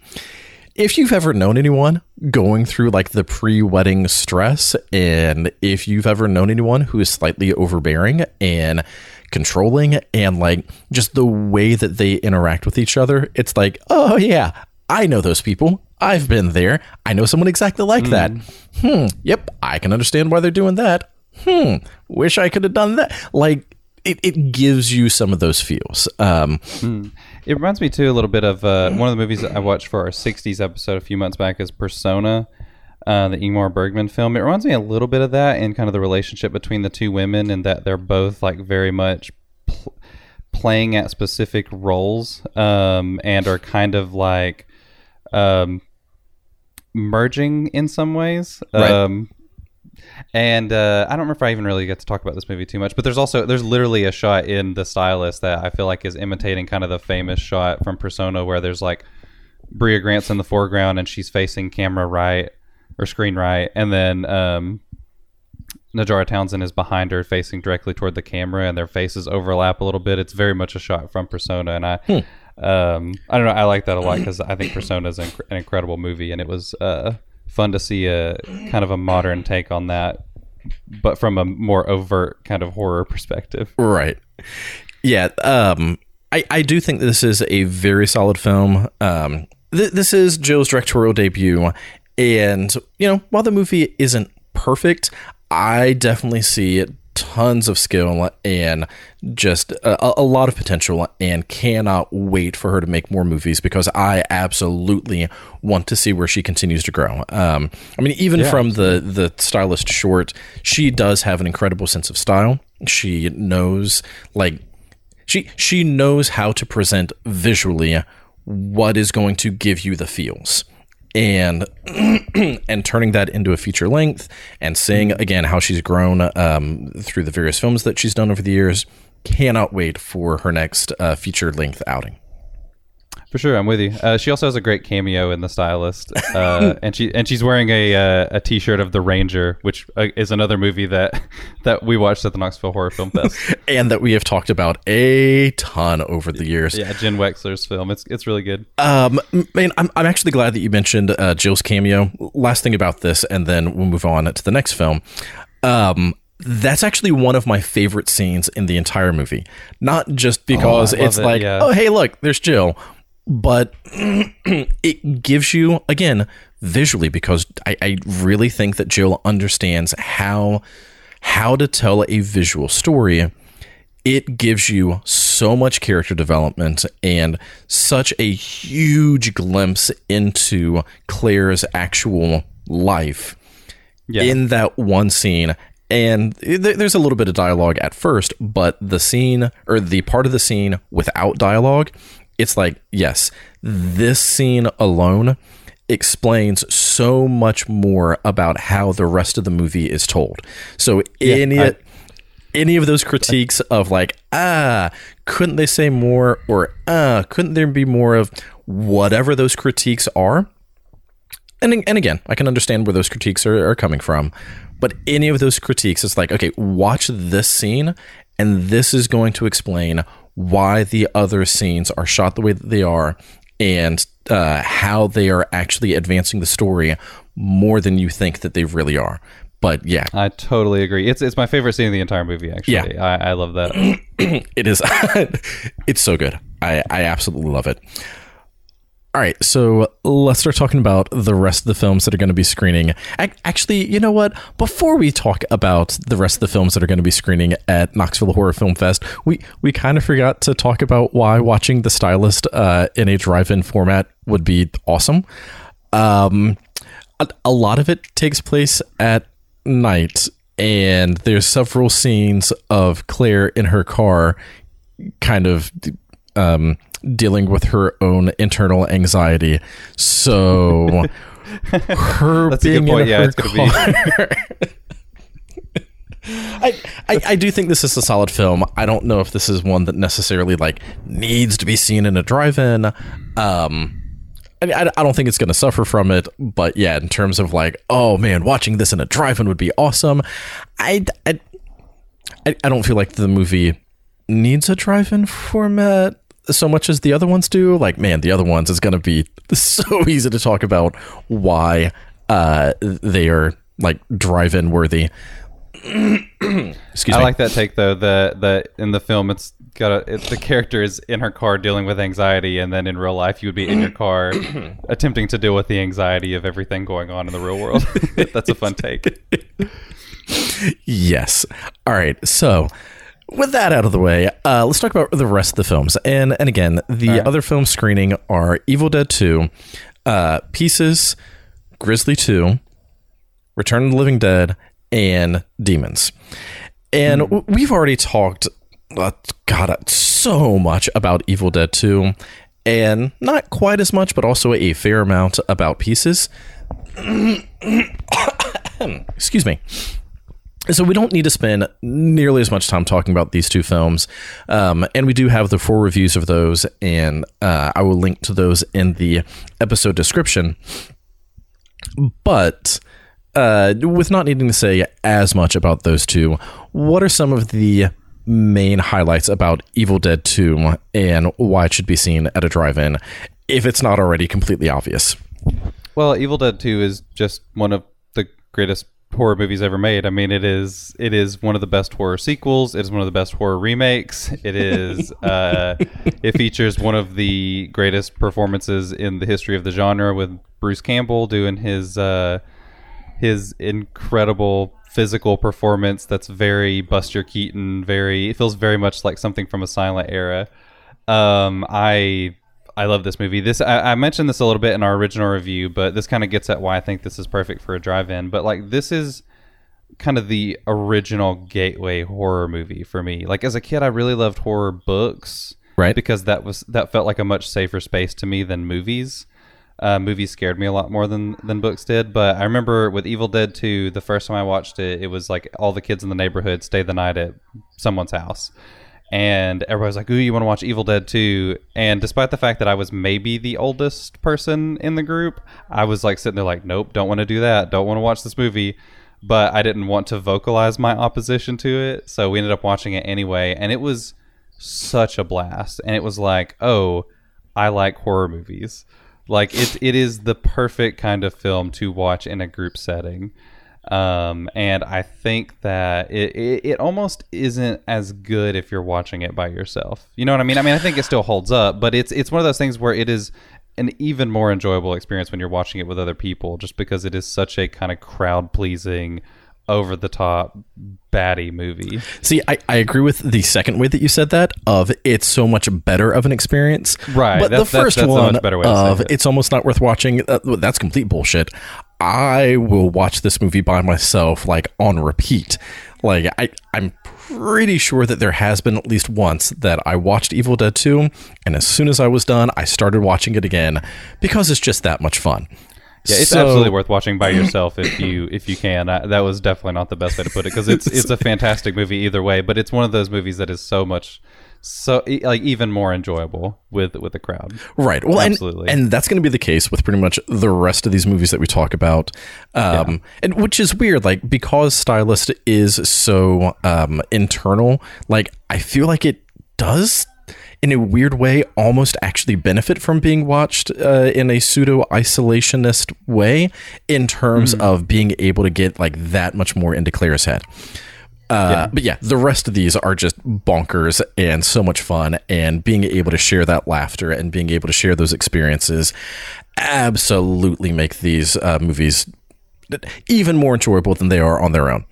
If you've ever known anyone going through like the pre-wedding stress, and if you've ever known anyone who is slightly overbearing and controlling, and like just the way that they interact with each other, it's like, oh yeah, I know those people. I've been there. I know someone exactly like that. Hmm. Yep. I can understand why they're doing that. Hmm. Wish I could have done that. Like it, it gives you some of those feels. Um, It reminds me too a little bit of uh, one of the movies that I watched for our '60s episode a few months back is Persona, uh, the Ingmar Bergman film. It reminds me a little bit of that and kind of the relationship between the two women and that they're both like very much pl- playing at specific roles um, and are kind of like um, merging in some ways. Right. Um, and uh, I don't remember if I even really get to talk about this movie too much, but there's also there's literally a shot in The Stylist that I feel like is imitating kind of the famous shot from Persona where there's like Brea Grant's in the foreground and she's facing camera right or screen right, and then um, Najarra Townsend is behind her, facing directly toward the camera, and their faces overlap a little bit. It's very much a shot from Persona, and I, um, I don't know, I like that a lot because I think Persona is an, an incredible movie, and it was uh, fun to see a kind of a modern take on that, but from a more overt kind of horror perspective. Right. Yeah. Um, I, I do think this is a very solid film. Um, th- this is Joe's directorial debut. And, you know, while the movie isn't perfect, I definitely see tons of skill and just a, a, lot of potential and cannot wait for her to make more movies because I absolutely want to see where she continues to grow. Um, I mean, even yeah, from the, the stylist short, she does have an incredible sense of style. She knows, like, she she knows how to present visually what is going to give you the feels and and turning that into a feature length and seeing again how she's grown um, through the various films that she's done over the years cannot wait for her next uh, feature length outing for sure, I'm with you. Uh, she also has a great cameo in The Stylist, uh, and she and she's wearing a uh, a T-shirt of The Ranger, which uh, is another movie that that we watched at the Knoxville Horror Film Fest, and that we have talked about a ton over the years. Yeah, Jen Wexler's film. It's it's really good. Um, man, I'm I'm actually glad that you mentioned uh, Jill's cameo. Last thing about this, and then we'll move on to the next film. Um, that's actually one of my favorite scenes in the entire movie. Not just because oh, it's it, like, yeah. oh, hey, look, there's Jill but it gives you again visually because I, I, really think that Jill understands how how to tell a visual story. It gives you so much character development and such a huge glimpse into Claire's actual life yeah. in that one scene. And there's a little bit of dialogue at first, but the scene or the part of the scene without dialogue it's like, yes, this scene alone explains so much more about how the rest of the movie is told. So yeah, any I, any of those critiques of like, ah, couldn't they say more or ah, couldn't there be more of whatever those critiques are? And and again, I can understand where those critiques are, are coming from. But any of those critiques, it's like, okay, watch this scene, and this is going to explain why the other scenes are shot the way that they are and uh, how they are actually advancing the story more than you think that they really are. But yeah, I totally agree. It's it's my favorite scene in the entire movie. Actually, yeah. I, I love that. it is. it's so good. I I absolutely love it. All right, so let's start talking about the rest of the films that are going to be screening. Actually, you know what? Before we talk about the rest of the films that are going to be screening at Knoxville Horror Film Fest, we we kind of forgot to talk about why watching The Stylist uh, in a drive-in format would be awesome. Um, a, a lot of it takes place at night, and there's several scenes of Claire in her car, kind of. Um, dealing with her own internal anxiety. So her That's being in yeah, her car. I, I, I do think this is a solid film. I don't know if this is one that necessarily like needs to be seen in a drive-in. Um, I, mean, I, I don't think it's going to suffer from it, but yeah, in terms of like, oh man, watching this in a drive-in would be awesome. I, I, I don't feel like the movie needs a drive-in format so much as the other ones do. Like, man, the other ones is going to be so easy to talk about why uh, they are like drive-in worthy. Excuse I me. like that take though. The the in the film, it's got a, it, the character is in her car dealing with anxiety, and then in real life, you would be in your car attempting to deal with the anxiety of everything going on in the real world. That's a fun take. yes. All right. So with that out of the way, uh, let's talk about the rest of the films. And and again, the right. other films screening are Evil Dead Two, uh, Pieces, Grizzly Two, Return of the Living Dead, and Demons. And mm. we've already talked, uh, God, so much about Evil Dead Two, and not quite as much, but also a fair amount about Pieces. Excuse me. So we don't need to spend nearly as much time talking about these two films, um, and we do have the four reviews of those, and uh, I will link to those in the episode description. But uh, with not needing to say as much about those two, what are some of the main highlights about Evil Dead 2 and why it should be seen at a drive-in if it's not already completely obvious? Well, Evil Dead 2 is just one of the greatest horror movies ever made. I mean, it is it is one of the best horror sequels. It is one of the best horror remakes. It is uh, it features one of the greatest performances in the history of the genre with Bruce Campbell doing his uh, his incredible physical performance that's very Buster Keaton, very it feels very much like something from a silent era. Um, I I love this movie. This I, I, mentioned this a little bit in our original review, but this kind of gets at why I think this is perfect for a drive-in. But like this is kind of the original gateway horror movie for me. Like as a kid, I really loved horror books, right? Because that was that felt like a much safer space to me than movies. Uh, movies scared me a lot more than than books did. But I remember with Evil Dead 2, the first time I watched it, it was like all the kids in the neighborhood stay the night at someone's house and everybody's like, "Ooh, you want to watch Evil Dead 2?" And despite the fact that I was maybe the oldest person in the group, I was like sitting there like, "Nope, don't want to do that. Don't want to watch this movie." But I didn't want to vocalize my opposition to it, so we ended up watching it anyway, and it was such a blast. And it was like, "Oh, I like horror movies." Like it, it is the perfect kind of film to watch in a group setting. Um, and I think that it, it, it, almost isn't as good if you're watching it by yourself. You know what I mean? I mean, I think it still holds up, but it's it's one of those things where it is an even more enjoyable experience when you're watching it with other people, just because it is such a kind of crowd pleasing, over the top baddie movie. See, I, I agree with the second way that you said that of it's so much better of an experience. Right. But the first that's, that's one of it. it's almost not worth watching. Uh, that's complete bullshit. I will watch this movie by myself, like on repeat. Like I, I'm pretty sure that there has been at least once that I watched Evil Dead 2, and as soon as I was done, I started watching it again because it's just that much fun. Yeah, it's so, absolutely worth watching by yourself if you if you can. I, that was definitely not the best way to put it because it's it's a fantastic movie either way. But it's one of those movies that is so much so like even more enjoyable with with the crowd. Right. Well, absolutely, and, and that's going to be the case with pretty much the rest of these movies that we talk about. Um, yeah. and which is weird, like because Stylist is so um internal. Like I feel like it does in a weird way, almost actually benefit from being watched uh, in a pseudo isolationist way in terms mm. of being able to get like that much more into Claire's head. Uh, yeah. But yeah, the rest of these are just bonkers and so much fun. And being able to share that laughter and being able to share those experiences absolutely make these uh, movies even more enjoyable than they are on their own.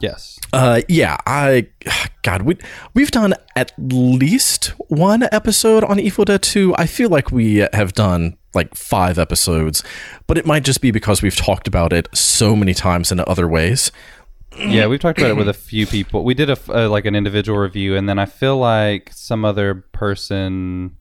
Yes. Uh, yeah, I, God, we we've done at least one episode on Evil Dead Two. I feel like we have done like five episodes, but it might just be because we've talked about it so many times in other ways. Yeah, we've talked about it with a few people. We did a uh, like an individual review, and then I feel like some other person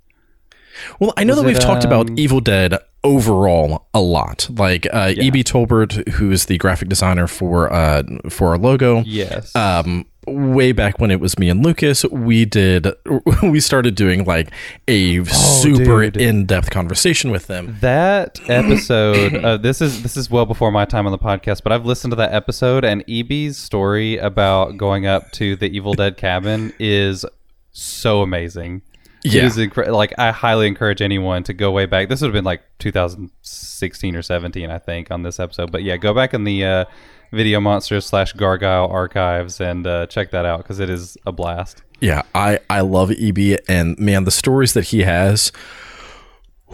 well, I know that we've talked about um, Evil Dead overall a lot. Like uh, yeah. E.B. Tolbert, who is the graphic designer for uh, for our logo. Yes. Um, way back when it was me and Lucas, we did we started doing like a oh, super in depth conversation with them. That episode, uh, this is this is well before my time on the podcast, but I've listened to that episode, and EB's story about going up to the Evil Dead cabin is so amazing. Yeah. It is incre- like I highly encourage anyone to go way back. This would have been like 2016 or 17, I think, on this episode. But yeah, go back in the uh, Video Monsters slash Gargoyle archives and uh, check that out because it is a blast. Yeah, I I love EB and man, the stories that he has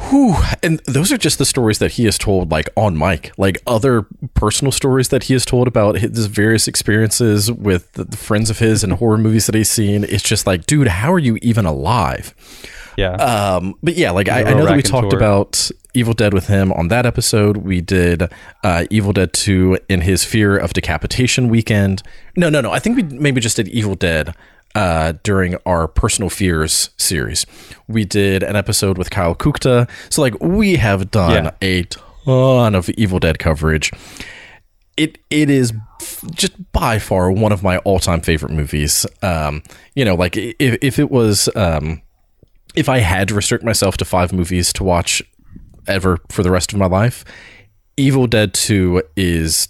Whew. And those are just the stories that he has told, like on mic, like other personal stories that he has told about his various experiences with the friends of his and horror movies that he's seen. It's just like, dude, how are you even alive? Yeah. Um, but yeah, like I, I, know that we talked about Evil Dead with him on that episode. We did uh, Evil Dead 2 in his Fear of Decapitation weekend. No, no, no. I think we maybe just did Evil Dead uh, during our personal fears series. We did an episode with Kyle Kukta. So, like, we have done yeah. a ton of Evil Dead coverage. It it is just by far one of my all time favorite movies. Um, you know, like if if it was um, if I had to restrict myself to five movies to watch ever for the rest of my life, Evil Dead Two is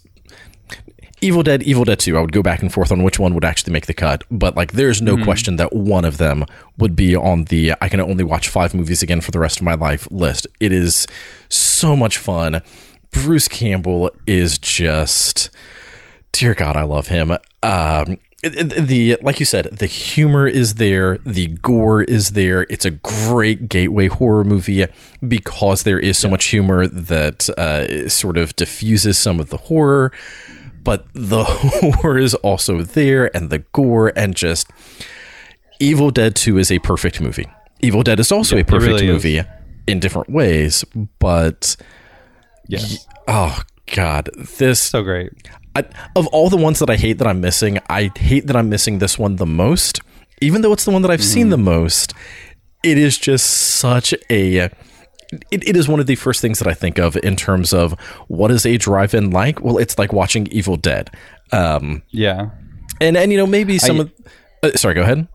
Evil Dead, Evil Dead 2, I would go back and forth on which one would actually make the cut, but like there's no question that one of them would be on the I can only watch five movies again for the rest of my life list. It is so much fun. Bruce Campbell is just dear God, I love him. Um, the like you said, the humor is there, the gore is there. It's a great gateway horror movie because there is so much humor that uh, sort of diffuses some of the horror, but the horror is also there, and the gore, and just Evil Dead Two is a perfect movie. Evil Dead is also a perfect really is. movie in different ways, but Yes. oh god, this So great. I, of all the ones that I hate that I'm missing, I hate that I'm missing this one the most. Even though it's the one that I've seen mm. the most, it is just such a. It, it is one of the first things that I think of in terms of what is a drive-in like. Well, it's like watching Evil Dead, um, Yeah. and and you know maybe some I- of. Uh, sorry, go ahead.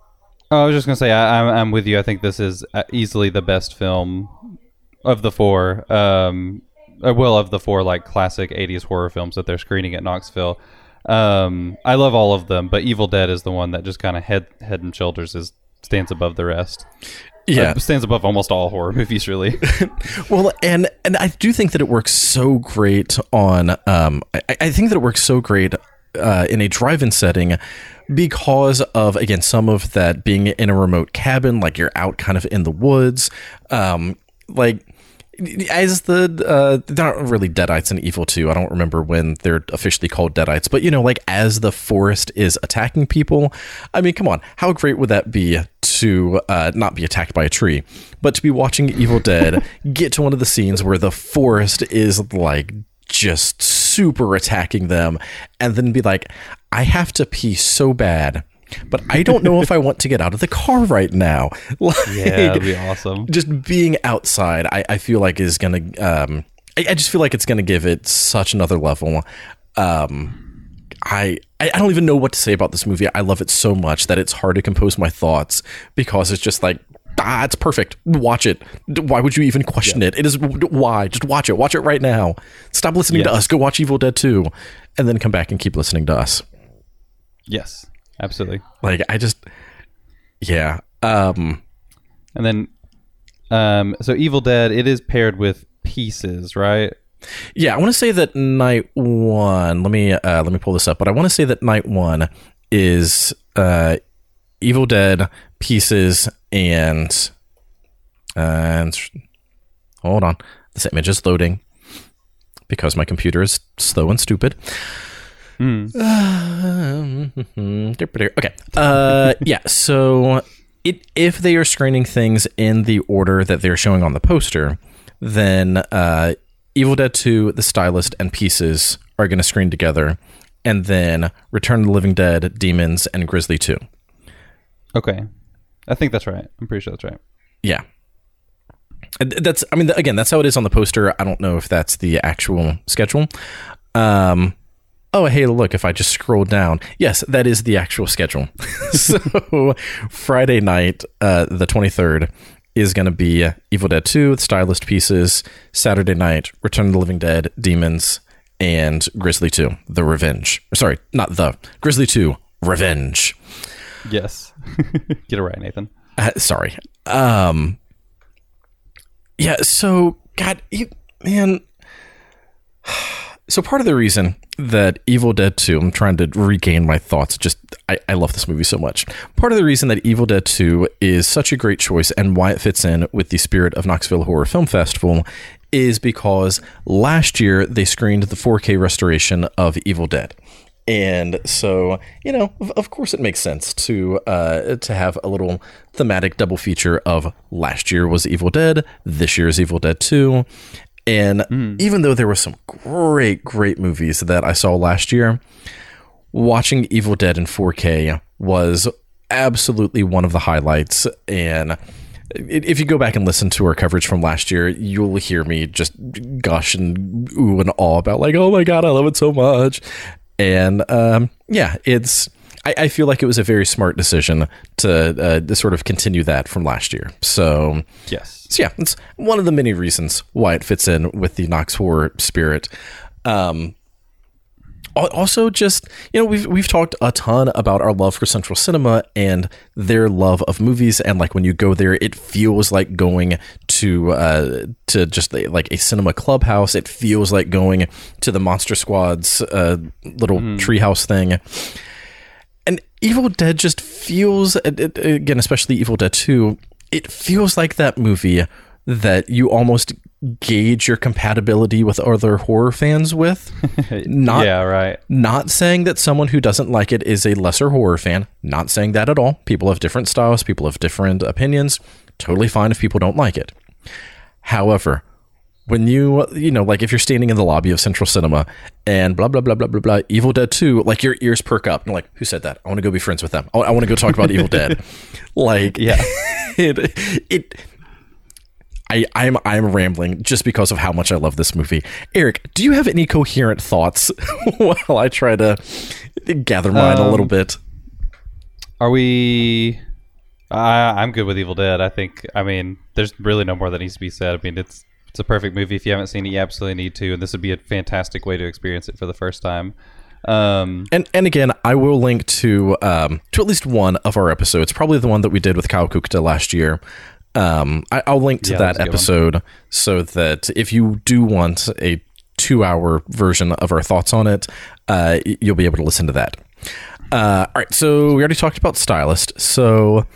Oh, I was just gonna say I, I'm I'm with you. I think this is uh, easily the best film of the four. Um, uh, well, of the four like classic '80s horror films that they're screening at Knoxville. Um, I love all of them, but Evil Dead is the one that just kind of head head and shoulders is stands above the rest. Yeah, Uh, stands above almost all horror movies, really. Well, and and I do think that it works so great on. Um, I, I think that it works so great uh, in a drive-in setting because of again some of that being in a remote cabin, like you're out kind of in the woods, um, like. As the uh, they're not really deadites in Evil Two. I don't remember when they're officially called deadites, but you know, like as the forest is attacking people. I mean, come on, how great would that be to uh, not be attacked by a tree, but to be watching Evil Dead, get to one of the scenes where the forest is like just super attacking them, and then be like, I have to pee so bad. But I don't know if I want to get out of the car right now. Like, yeah, that'd be awesome. just being outside, I, I feel like is gonna. Um, I, I just feel like it's gonna give it such another level. Um, I I I don't even know what to say about this movie. I love it so much that it's hard to compose my thoughts because it's just like ah, it's perfect. Watch it. Why would you even question it? It is why. Just watch it. Watch it right now. Stop listening to us. Go watch Evil Dead 2 and then come back and keep listening to us. Yes, absolutely. Like I just yeah. Um And then, um, so Evil Dead, it is paired with Pieces, right? Yeah, I want to say that night one. Let me uh, let me pull this up, but I want to say that night one is uh, Evil Dead pieces and and hold on, this image is loading because my computer is slow and stupid. Um, okay. Uh, yeah. So, it if they are screening things in the order that they're showing on the poster, then uh, Evil Dead Two, The Stylist, and Pieces are going to screen together, and then Return of the Living Dead, Demons, and Grizzly Two. Okay, I think that's right. I'm pretty sure that's right. Yeah. That's I mean again that's how it is on the poster. I don't know if that's the actual schedule. Um Oh, hey, look, if I just scroll down. Yes, that is the actual schedule. so, Friday night, uh, the 23rd, is going to be Evil Dead 2, with Stylist Pieces. Saturday night, Return of the Living Dead, Demons, and Grizzly 2, The Revenge. Sorry, not The. Grizzly 2, Revenge. Yes, get it right, Nathan. Uh, sorry. Um. Yeah. So, God, you, man. So part of the reason that Evil Dead 2, I'm trying to regain my thoughts. Just I, I love this movie so much. Part of the reason that Evil Dead 2 is such a great choice and why it fits in with the spirit of Knoxville Horror Film Festival is because last year they screened the 4K restoration of Evil Dead. And so, you know, of, course, it makes sense to uh, to have a little thematic double feature of last year was Evil Dead, this year is Evil Dead Two, and even though there were some great, great movies that I saw last year, watching Evil Dead in 4K was absolutely one of the highlights. And if you go back and listen to our coverage from last year, you'll hear me just gush and ooh and awe about like, oh my god, I love it so much. And um, yeah, it's. I, I feel like it was a very smart decision to, uh, to sort of continue that from last year. So Yes. so yeah, it's one of the many reasons why it fits in with the Knox horror spirit. Um, Also, just you know, we've we've talked a ton about our love for Central Cinema and their love of movies, and like when you go there, it feels like going to uh, to just a, like a cinema clubhouse. It feels like going to the Monster Squad's uh, little treehouse thing. And Evil Dead just feels again, especially Evil Dead Two. It feels like that movie that you almost gauge your compatibility with other horror fans with. Not yeah, right. not saying that someone who doesn't like it is a lesser horror fan. Not saying that at all. People have different styles, people have different opinions. Totally fine if people don't like it. However, when you, you know, like if you're standing in the lobby of Central Cinema and blah, blah, blah, blah, blah, blah, Evil Dead 2, like your ears perk up. And like, who said that? I want to go be friends with them. I, I want to go talk about Evil Dead. Like, Yeah. it, it, I, I'm I'm rambling just because of how much I love this movie. Eric, do you have any coherent thoughts while I try to gather mine a little Um, bit? Are we? I I'm good with Evil Dead. I think. I mean, there's really no more that needs to be said. I mean, it's it's a perfect movie. If you haven't seen it, you absolutely need to. And this would be a fantastic way to experience it for the first time. Um, And and again, I will link to um, to at least one of our episodes, probably the one that we did with Kyle Kukta last year. Um, I, I'll link to Yeah, that episode so that if you do want a two hour version of our thoughts on it, uh, you'll be able to listen to that. Uh, all right, so we already talked about stylist, so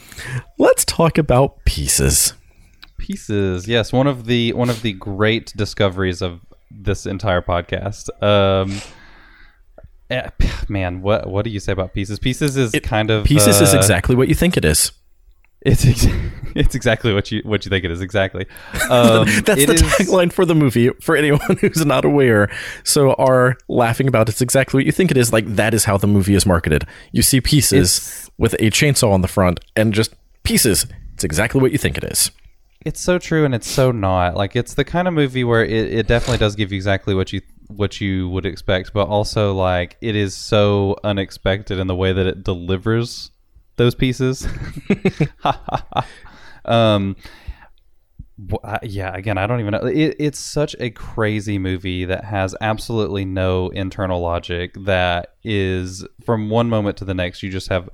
let's talk about pieces. Pieces yes one of the one of the great discoveries of this entire podcast um eh, man what what do you say about pieces pieces is kind of Pieces is uh, exactly what you think it is. it's ex- it's exactly what you what you think it is exactly um That's the is- tagline for the movie for anyone who's not aware. So are laughing about it's exactly what you think it is. Like that is how the movie is marketed. You see pieces with a chainsaw on the front and just pieces. It's exactly what you think it is. It's so true and it's so not. Like it's the kind of movie where it, it definitely does give you exactly what you what you would expect but also like it is so unexpected in the way that it delivers those pieces. Um yeah again i don't even know. It, it's such a crazy movie that has absolutely no internal logic that is from one moment to the next you just have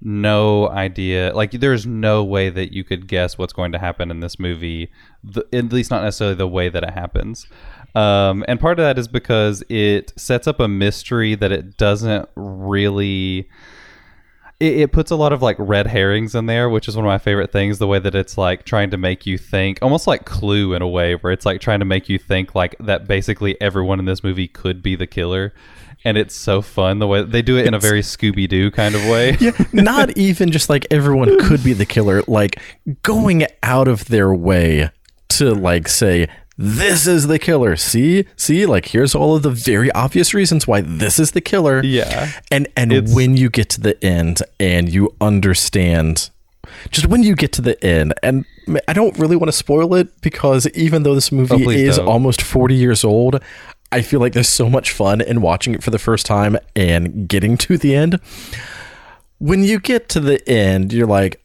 no idea like there's no way that you could guess what's going to happen in this movie the, at least not necessarily the way that it happens. Um, and part of that is because it sets up a mystery that it doesn't really it, it puts a lot of like red herrings in there, which is one of my favorite things. The way that it's like trying to make you think, almost like Clue in a way, where it's like trying to make you think like that basically everyone in this movie could be the killer. And it's so fun the way they do it in a very Scooby Doo kind of way. Yeah, not even just like everyone could be the killer, like going out of their way to like say this is the killer. See? See? Like here's all of the very obvious reasons why this is the killer. Yeah. And and It's- when you get to the end and you understand just when you get to the end and I don't really want to spoil it because even though this movie Oh, is don't. almost 40 years old, I feel like there's so much fun in watching it for the first time and getting to the end when you get to the end, you're like,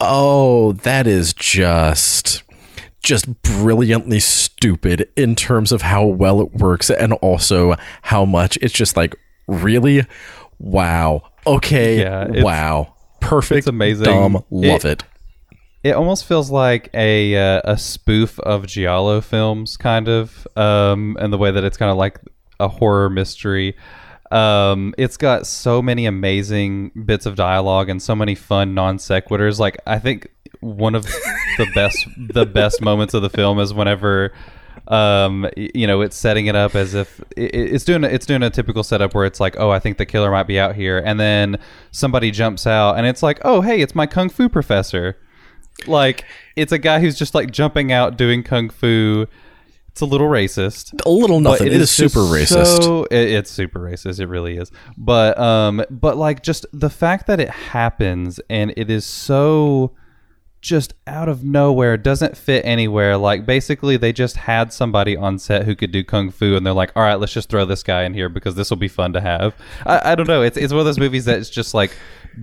oh, that is just just brilliantly stupid in terms of how well it works and also how much it's just like really wow okay Yeah, wow perfect it's amazing. dumb love It- it, It almost feels like a uh, a spoof of giallo films, kind of, um, and the way that it's kind of like a horror mystery. Um, it's got so many amazing bits of dialogue and so many fun non sequiturs. Like I think one of the best the best moments of the film is whenever um you know it's setting it up as if it, it's doing it's doing a typical setup where it's like oh i think the killer might be out here. And then somebody jumps out and it's like oh hey it's my kung fu professor. Like it's a guy who's just like jumping out doing kung fu it's a little racist a little nothing. but it is, super racist. so- it- it's super racist. It really is. But um, but like just the fact that it happens and it is so just out of nowhere doesn't fit anywhere. Like basically they just had somebody on set who could do kung fu and they're like all right let's just throw this guy in here because this will be fun to have. I, I don't know. It's, it's one of those movies that's just like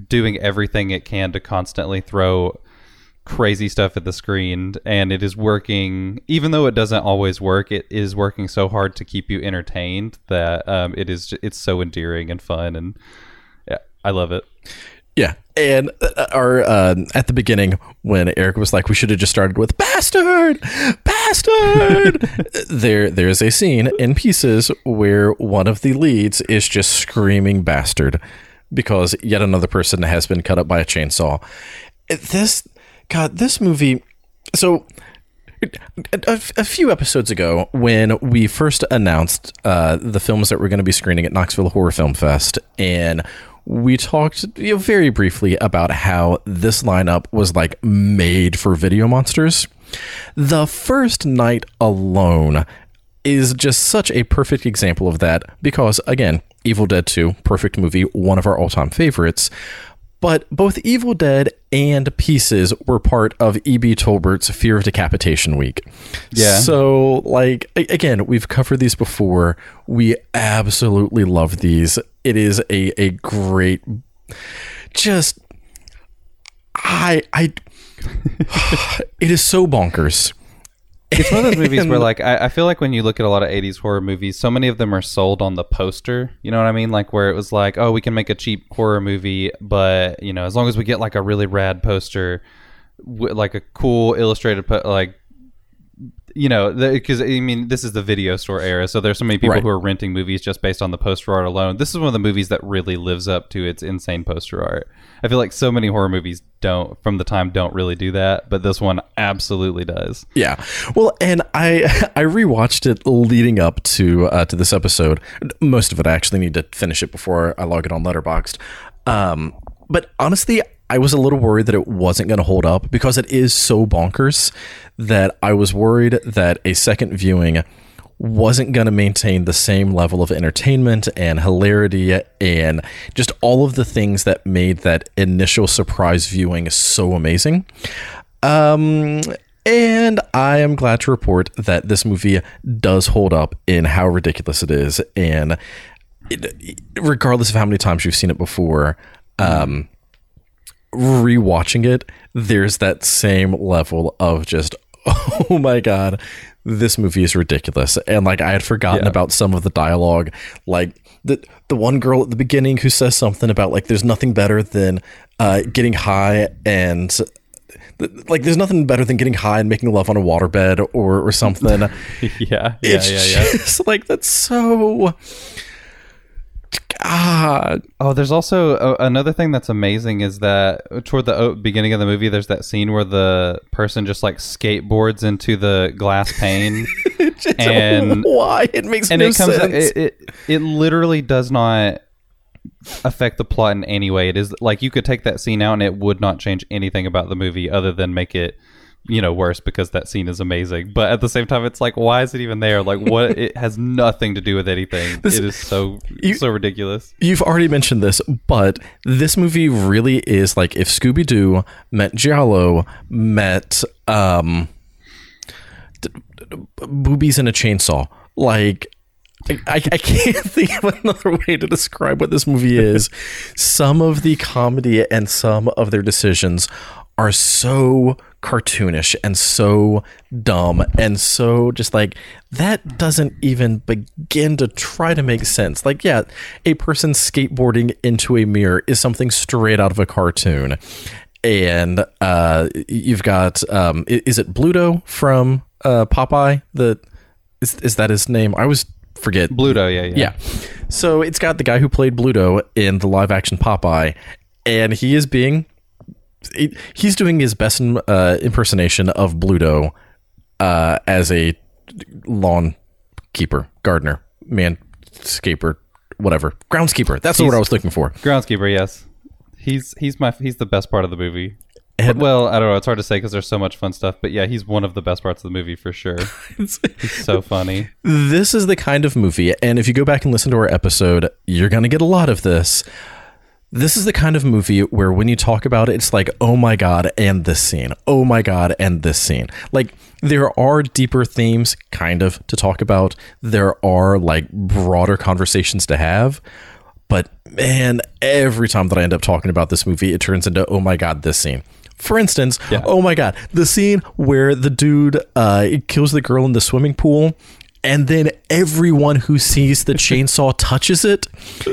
doing everything it can to constantly throw crazy stuff at the screen and it is working even though it doesn't always work it is working so hard to keep you entertained that um, it is it's so endearing and fun and yeah i love it Yeah, and uh, our uh, at the beginning when Eric was like, "We should have just started with bastard, bastard." there, there is a scene in Pieces where one of the leads is just screaming "bastard" because yet another person has been cut up by a chainsaw. This, God, this movie. So a, a few episodes ago, when we first announced uh, the films that we're going to be screening at Knoxville Horror Film Fest, and we talked you know, very briefly about how this lineup was like made for video monsters. The first night alone is just such a perfect example of that because, again, Evil Dead 2, perfect movie, one of our all time favorites. But both Evil Dead and Pieces were part of E.B. Tolbert's Fear of Decapitation Week. Yeah. So, like, again, we've covered these before. We absolutely love these. It is a, a great, just, I, I, it is so bonkers. It's one of those movies where like I, I feel like when you look at a lot of 80s horror movies so many of them are sold on the poster you know what i mean? Like where it was like oh we can make a cheap horror movie but you know as long as we get like a really rad poster w- like a cool illustrated po- like you know because i mean this is the video store era so there's so many people Right. who are renting movies just based on the poster art alone this is one of the movies that really lives up to its insane poster art i feel like so many horror movies don't from the time don't really do that but this one absolutely does Yeah. Well, and I I rewatched it leading up to uh, to this episode. Most of it I actually need to finish it before I log it on Letterboxd. Um, but honestly, I was a little worried that it wasn't going to hold up because it is so bonkers that I was worried that a second viewing wasn't going to maintain the same level of entertainment and hilarity and just all of the things that made that initial surprise viewing so amazing. Um, and I am glad to report that this movie does hold up in how ridiculous it is. And it, regardless of how many times you've seen it before, um, rewatching it, there's that same level of just, oh my God, this movie is ridiculous. And like I had forgotten Yeah. about some of the dialogue. Like the, the one girl at the beginning who says something about like there's nothing better than uh, getting high and like there's nothing better than getting high and making love on a waterbed or or something. yeah yeah it's yeah yeah just like that's so God. Oh, there's also uh, another thing that's amazing is that toward the beginning of the movie, there's that scene where the person just like skateboards into the glass pane, and why it makes and no it comes sense. it, it it literally does not affect the plot in any way. It is like you could take that scene out and it would not change anything about the movie other than make it you know worse because that scene is amazing. But at the same time, it's like why is it even there? Like what? it has nothing to do with anything. This- it is so You- so ridiculous. You've already mentioned this, but this movie really is like if Scooby Doo met Giallo met um, d- d- boobies and a chainsaw. Like, I I can't think of another way to describe what this movie is. some of the comedy and some of their decisions are so cartoonish and so dumb and so just like that doesn't even begin to try to make sense. Like, yeah, a person skateboarding into a mirror is something straight out of a cartoon. And uh, you've got um, is it Bluto from uh, Popeye? The is is that his name? I always forget. Bluto, yeah, yeah. Yeah. So it's got the guy who played Bluto in the live action Popeye, and he is being he- he's doing his best uh, impersonation of Bluto uh, as a lawn keeper, gardener, manscaper, whatever, groundskeeper. That's the word I was looking for. Groundskeeper, yes. He's he's my he's the best part of the movie. And- well, I don't know. It's hard to say because there's so much fun stuff. But yeah, he's one of the best parts of the movie for sure. He's so funny. this is the kind of movie, and if you go back and listen to our episode, you're going to get a lot of this. This is the kind of movie where when you talk about it, it's like, oh my God, and this scene. Oh my God, and this scene. Like, there are deeper themes, kind of, to talk about. There are, like, broader conversations to have. But man, every time that I end up talking about this movie, it turns into, oh my God, this scene. For instance, Yeah. oh my god, the scene where the dude uh, kills the girl in the swimming pool, and then everyone who sees the chainsaw touches it.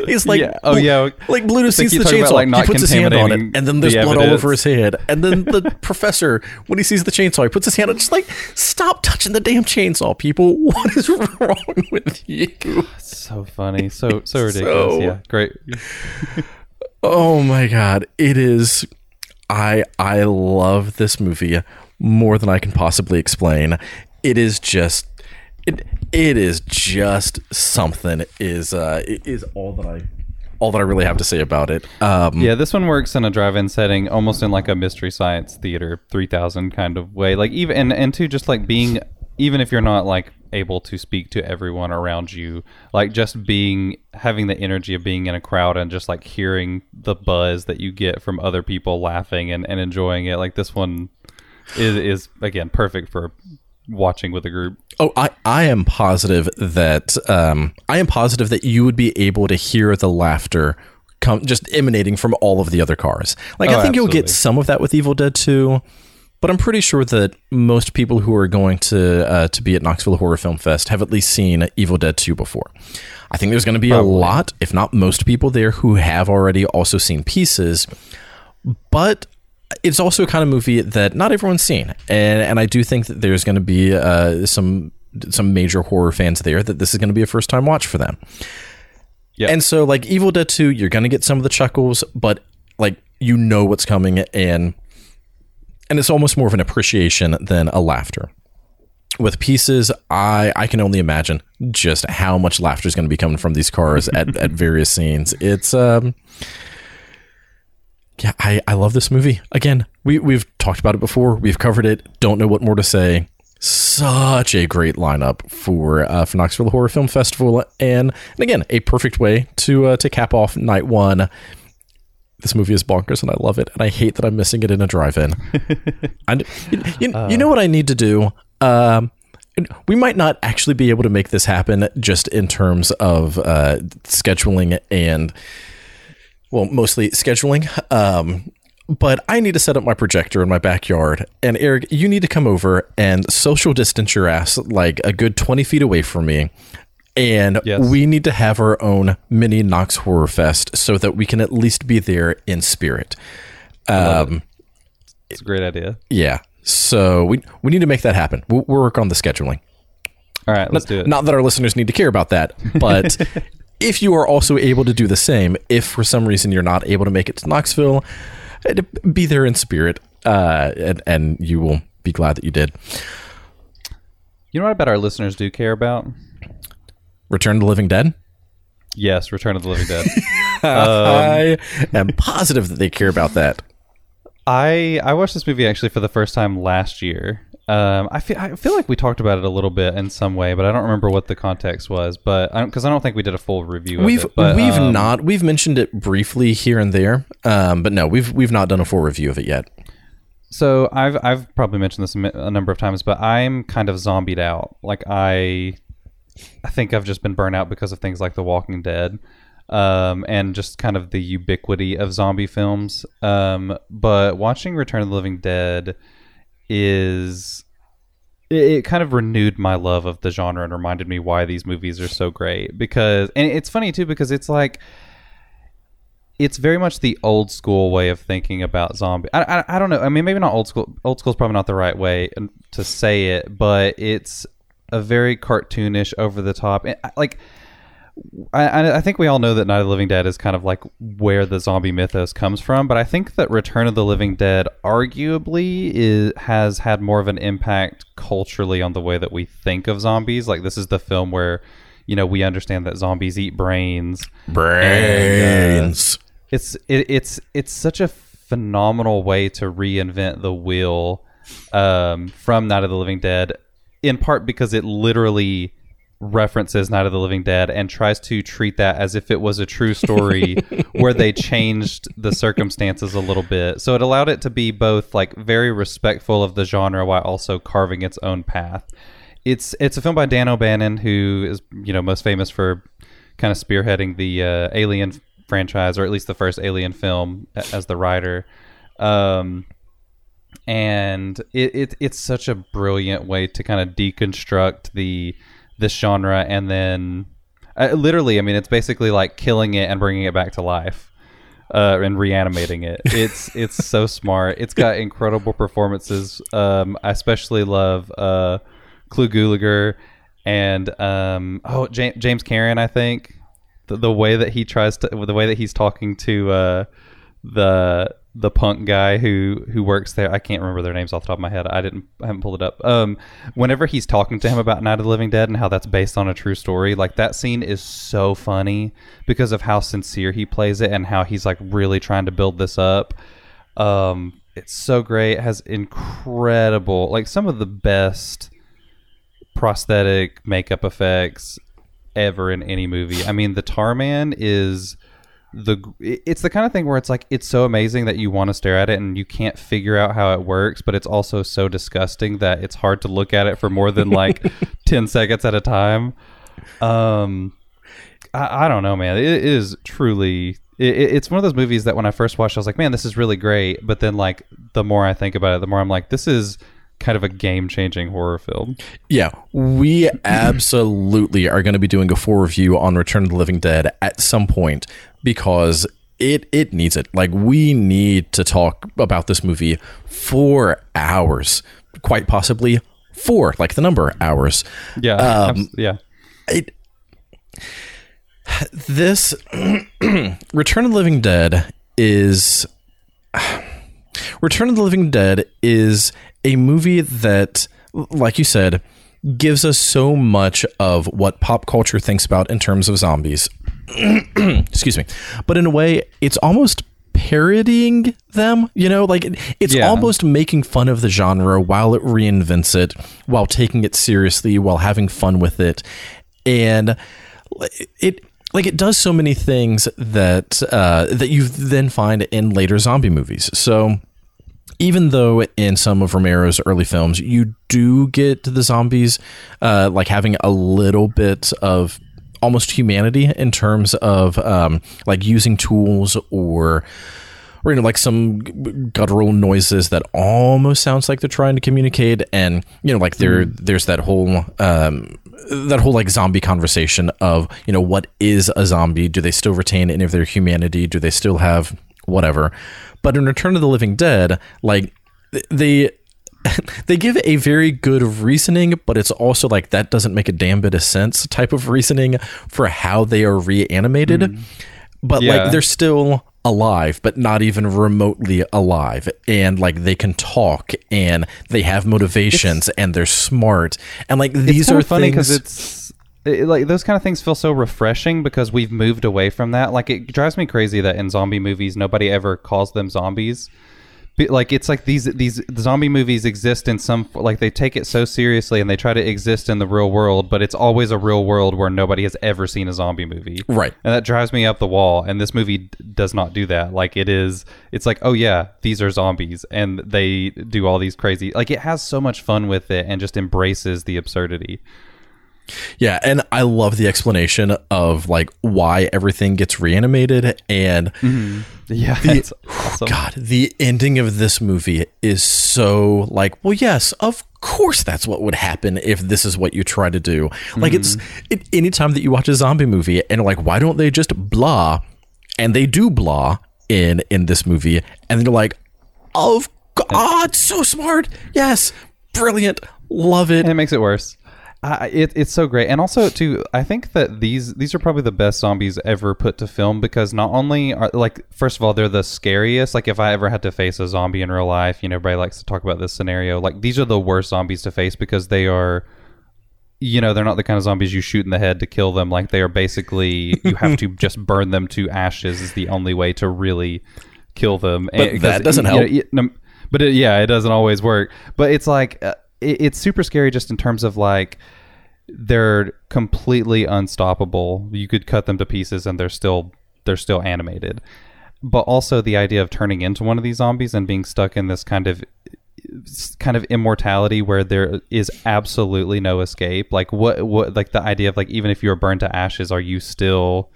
He's like, Yeah. Oh, yeah. like Bluto sees the chainsaw, about, like, he puts his hand on it, and then there's the blood all over his head. And then the professor, when he sees the chainsaw, he puts his hand on. it, Just like, stop touching the damn chainsaw, people. What is wrong with you? So funny. So so ridiculous. So- yeah. Great. Oh my god, it is I I love this movie more than I can possibly explain. It is just it it is just something is uh is all that I all that I really have to say about it. Um Yeah, this one works in a drive-in setting, almost in like a mystery science theater, three thousand kind of way. Like even and and to just like being, even if you're not like able to speak to everyone around you, like just being having the energy of being in a crowd and just like hearing the buzz that you get from other people laughing and, and enjoying it. Like this one is is again perfect for watching with a group. Oh, I, I am positive that um, I am positive that you would be able to hear the laughter come just emanating from all of the other cars. Like Oh, I think you'll get some of that with Evil Dead 2, but I'm pretty sure that most people who are going to uh, to be at Knoxville Horror Film Fest have at least seen Evil Dead 2 before. I think there's going to be a lot, if not most people there who have already also seen pieces, but it's also a kind of movie that not everyone's seen, and and I do think that there's going to be uh, some some major horror fans there that this is going to be a first time watch for them. Yeah. And so like Evil Dead 2, you're going to get some of the chuckles, but like you know what's coming and and it's almost more of an appreciation than a laughter. With pieces, I I can only imagine just how much laughter is going to be coming from these cars at, at various scenes. It's um yeah, I, I love this movie. Again, we, we've talked about it before. We've covered it. Don't know what more to say. Such a great lineup for uh, for Knoxville Horror Film Festival, and, and again, a perfect way to uh, to cap off night one. This movie is bonkers, and I love it. And I hate that I'm missing it in a drive-in. and you, you, you know what I need to do? Um, we might not actually be able to make this happen just in terms of uh, scheduling and well, mostly scheduling. Um, but I need to set up my projector in my backyard. And Eric, you need to come over and social distance your ass like a good 20 feet away from me. And Yes. we need to have our own mini Knox Horror Fest so that we can at least be there in spirit. Um, It's a great idea. yeah. So we we need to make that happen. We'll, we'll work on the scheduling. All right, let's do it. Not that our listeners need to care about that, but if you are also able to do the same, if for some reason you're not able to make it to Knoxville, be there in spirit, uh, and, and you will be glad that you did. You know what I bet our listeners do care about? Return of the Living Dead. Yes, Return of the Living Dead. I am positive that they care about that. I I watched this movie actually for the first time last year. Um, I feel I feel like we talked about it a little bit in some way, but I don't remember what the context was. But because I, don't think we did a full review. We've it, but, we've um, not we've mentioned it briefly here and there, um, but no, we've we've not done a full review of it yet. So I've I've probably mentioned this a a number of times, but I'm kind of zombied out. Like I, I think I've just been burnt out because of things like The Walking Dead, um, and just kind of the ubiquity of zombie films. Um, but watching Return of the Living Dead is it, it kind of renewed my love of the genre and reminded me why these movies are so great. Because and it's funny too because it's like it's very much the old school way of thinking about zombie. I, I, I don't know. I mean, maybe not old school. Old school is probably not the right way to say it, but it's a very cartoonish, over the top. Like, I- I, I think we all know that Night of the Living Dead is kind of like where the zombie mythos comes from, but I think that Return of the Living Dead arguably is, has had more of an impact culturally on the way that we think of zombies. Like, this is the film where, you know, we understand that zombies eat brains Brains. it's it, it's it's such a phenomenal way to reinvent the wheel um, from Night of the Living Dead, in part because it literally references Night of the Living Dead and tries to treat that as if it was a true story where they changed the circumstances a little bit. So it allowed it to be both like very respectful of the genre while also carving its own path. It's it's a film by Dan O'Bannon who is you know most famous for kind of spearheading the uh, Alien franchise or at least the first Alien film as the writer. Um, and it, it it's such a brilliant way to kind of deconstruct the this genre and then uh, literally i mean it's basically like killing it and bringing it back to life uh, and reanimating it. It's it's so smart. It's got incredible performances. Um, i especially love uh, Clu Gulager and um, oh James, James Karen I think. The, the way that he tries to the way that he's talking to uh, the the punk guy who who works there. I can't remember their names off the top of my head. I didn't I haven't pulled it up. Um, whenever he's talking to him about Night of the Living Dead and how that's based on a true story, like that scene is so funny because of how sincere he plays it and how he's like really trying to build this up. Um, it's so great. It has incredible, like some of the best prosthetic makeup effects ever in any movie. I mean, the Tar Man is the it's the kind of thing where it's like it's so amazing that you want to stare at it and you can't figure out how it works but it's also so disgusting that it's hard to look at it for more than like 10 seconds at a time. Um i, I don't know man. It is truly it, it's one of those movies that when i first watched i was like man this is really great. But then like the more i think about it the more i'm like this is kind of a game changing horror film. Yeah, we absolutely are going to be doing a full review on Return of the Living Dead at some point because it it needs it. Like we need to talk about this movie for hours, quite possibly four, like the number hours. Yeah, um, yeah. It this Return of the Living Dead is Return of the Living Dead is a movie that, like you said, gives us so much of what pop culture thinks about in terms of zombies. Excuse me. But in a way, it's almost parodying them, you know, like it's yeah. almost making fun of the genre while it reinvents it, while taking it seriously, while having fun with it. And it like it does so many things that uh, that you then find in later zombie movies. So even though in some of Romero's early films you do get the zombies uh, like having a little bit of almost humanity in terms of um, like using tools or or you know like some guttural noises that almost sounds like they're trying to communicate. And you know like there mm. there's that whole um, that whole like zombie conversation of you know what is a zombie? Do they still retain any of their humanity? Do they still have whatever but in Return of the Living Dead, like they they give a very good reasoning, but it's also like that doesn't make a damn bit of sense type of reasoning for how they are reanimated. Mm. But yeah. like they're still alive, but not even remotely alive. And like they can talk and they have motivations it's, and they're smart. And like these are funny because it's it, like those kind of things feel so refreshing because we've moved away from that. Like it drives me crazy that in zombie movies nobody ever calls them zombies. But, like it's like these these zombie movies exist in some like they take it so seriously and they try to exist in the real world, but it's always a real world where nobody has ever seen a zombie movie. Right. And that drives me up the wall and this movie d- does not do that. Like it is it's like, "Oh yeah, these are zombies." And they do all these crazy like it has so much fun with it and just embraces the absurdity. Yeah, and I love the explanation of like why everything gets reanimated and mm-hmm. yeah, the, awesome. God, the ending of this movie is so like, well, yes, of course that's what would happen if this is what you try to do. Like mm-hmm. it's it, anytime that you watch a zombie movie and like, why don't they just blah? And they do blah in in this movie, and they're like, of God, so smart, yes, brilliant, love it. And it makes it worse. Uh, it, it's so great, and also too, I think that these these are probably the best zombies ever put to film because not only are like first of all they're the scariest. Like if I ever had to face a zombie in real life, you know, everybody likes to talk about this scenario. Like these are the worst zombies to face because they are, you know, they're not the kind of zombies you shoot in the head to kill them. Like they are basically you have to just burn them to ashes is the only way to really kill them. But and, that doesn't help. You know, but it, yeah, it doesn't always work. But it's like. Uh, it's super scary just in terms of like they're completely unstoppable. You could cut them to pieces and they're still they're still animated. But also the idea of turning into one of these zombies and being stuck in this kind of kind of immortality where there is absolutely no escape. Like what what like the idea of like even if you're burned to ashes, are you still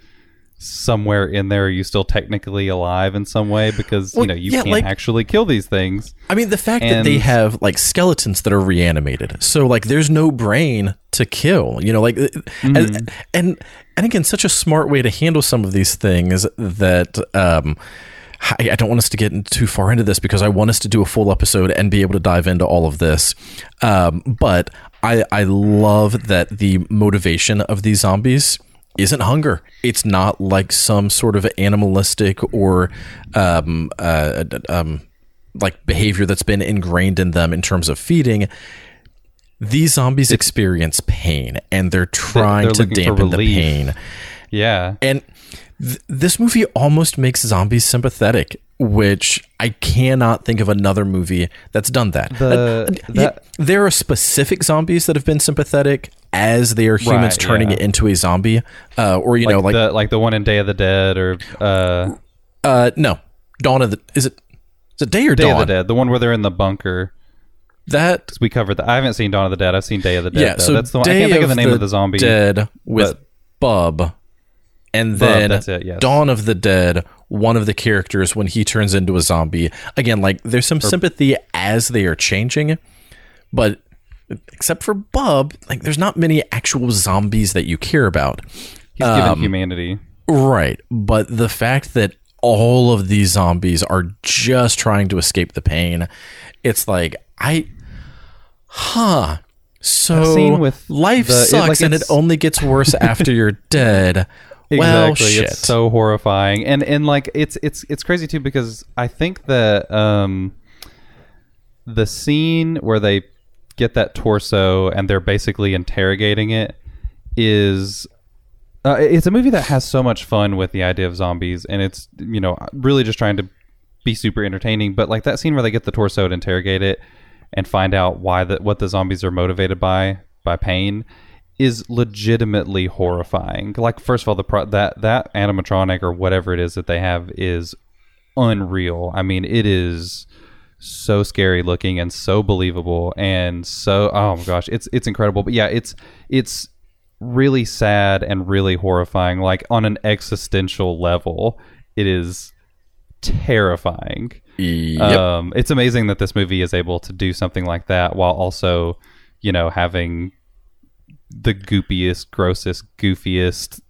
somewhere in there are you still technically alive in some way because Well, you know you yeah, can't like- actually kill these things. I mean, the fact that they have like skeletons that are reanimated, so like there's no brain to kill. You know, like Mm-hmm. and, and and again, such a smart way to handle some of these things that um, I, I don't want us to get too far into this because I want us to do a full episode and be able to dive into all of this. Um, but I I love that the motivation of these zombies isn't hunger. It's not like some sort of animalistic or um, uh, um, like behavior that's been ingrained in them in terms of feeding. These zombies experience pain and they're trying they're to dampen the pain. Yeah. And th- this movie almost makes zombies sympathetic, which I cannot think of another movie that's done that. The- Uh, that- there are specific zombies that have been sympathetic as they are humans Right, turning yeah. it into a zombie, uh, or you like know, like the like the one in Day of the Dead or uh, uh, no, Dawn of the is it is it Day or Day Dawn? of the Dead, the one where they're in the bunker. That We covered that. I haven't seen Dawn of the Dead. I've seen Day of the Dead. yeah, though. so that's the one. Day I can't think of the name of the zombie. Dead with Bub, and then that's it, yes. Dawn of the Dead. One of the characters when he turns into a zombie again, like there's some sympathy as they are changing, but except for Bub, like there's not many actual zombies that you care about. He's given humanity. Right. But the fact that all of these zombies are just trying to escape the pain, it's like, I, huh. So with life the- it- sucks like, and it only gets worse after you're dead. Well, exactly. shit. It's so horrifying, and and like it's it's it's crazy too because I think that um, the scene where they get that torso and they're basically interrogating it is uh, it's a movie that has so much fun with the idea of zombies, and it's you know really just trying to be super entertaining. But like that scene where they get the torso and interrogate it and find out why the what the zombies are motivated by by pain is legitimately horrifying. Like first of all, the pro- that that animatronic or whatever it is that they have is unreal. I mean, it is so scary looking and so believable and so oh my gosh, it's it's incredible. But yeah, it's it's really sad and really horrifying. Like on an existential level, it is terrifying. Yep. Um, it's amazing that this movie is able to do something like that while also, you know, having the goopiest, grossest, goofiest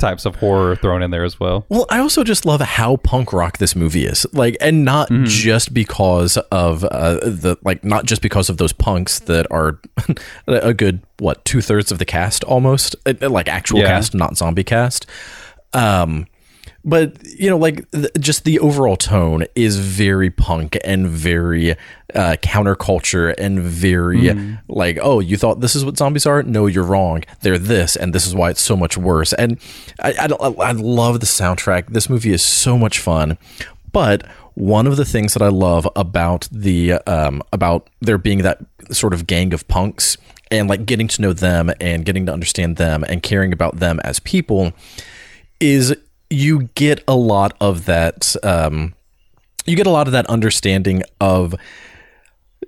types of horror thrown in there as well. Well, I also just love how punk rock this movie is. Like, and not Mm-hmm. just because of uh, the like, not just because of those punks that are a good what two thirds of the cast almost, Uh, like actual Yeah. cast, not zombie cast. Um, but you know, like th- just the overall tone is very punk and very uh, counterculture and very Mm-hmm. like, oh, you thought this is what zombies are? No, you're wrong. They're this, and this is why it's so much worse. And I, I, I love the soundtrack. This movie is so much fun. But one of the things that I love about the um, about there being that sort of gang of punks and like getting to know them and getting to understand them and caring about them as people is you get a lot of that um, you get a lot of that understanding of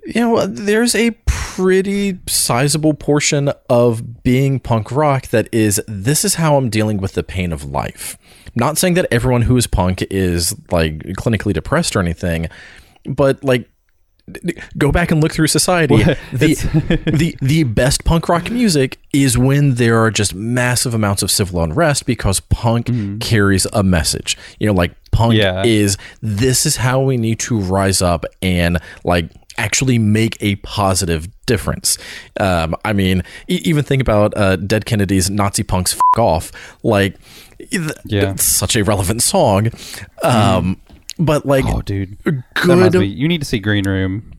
you know there's a pretty sizable portion of being punk rock that is this is how I'm dealing with the pain of life. Not saying that everyone who is punk is like clinically depressed or anything, but like go back and look through society. the, the the best punk rock music is when there are just massive amounts of civil unrest because punk carries a message. You know, like punk Yeah. is this is how we need to rise up and like actually make a positive difference. Um, I mean, e- even think about uh, Dead Kennedy's "Nazi Punks F- Off." Like, th- Yeah. it's such a relevant song. Um, But like, Oh, dude. Good. me, you need to see Green Room.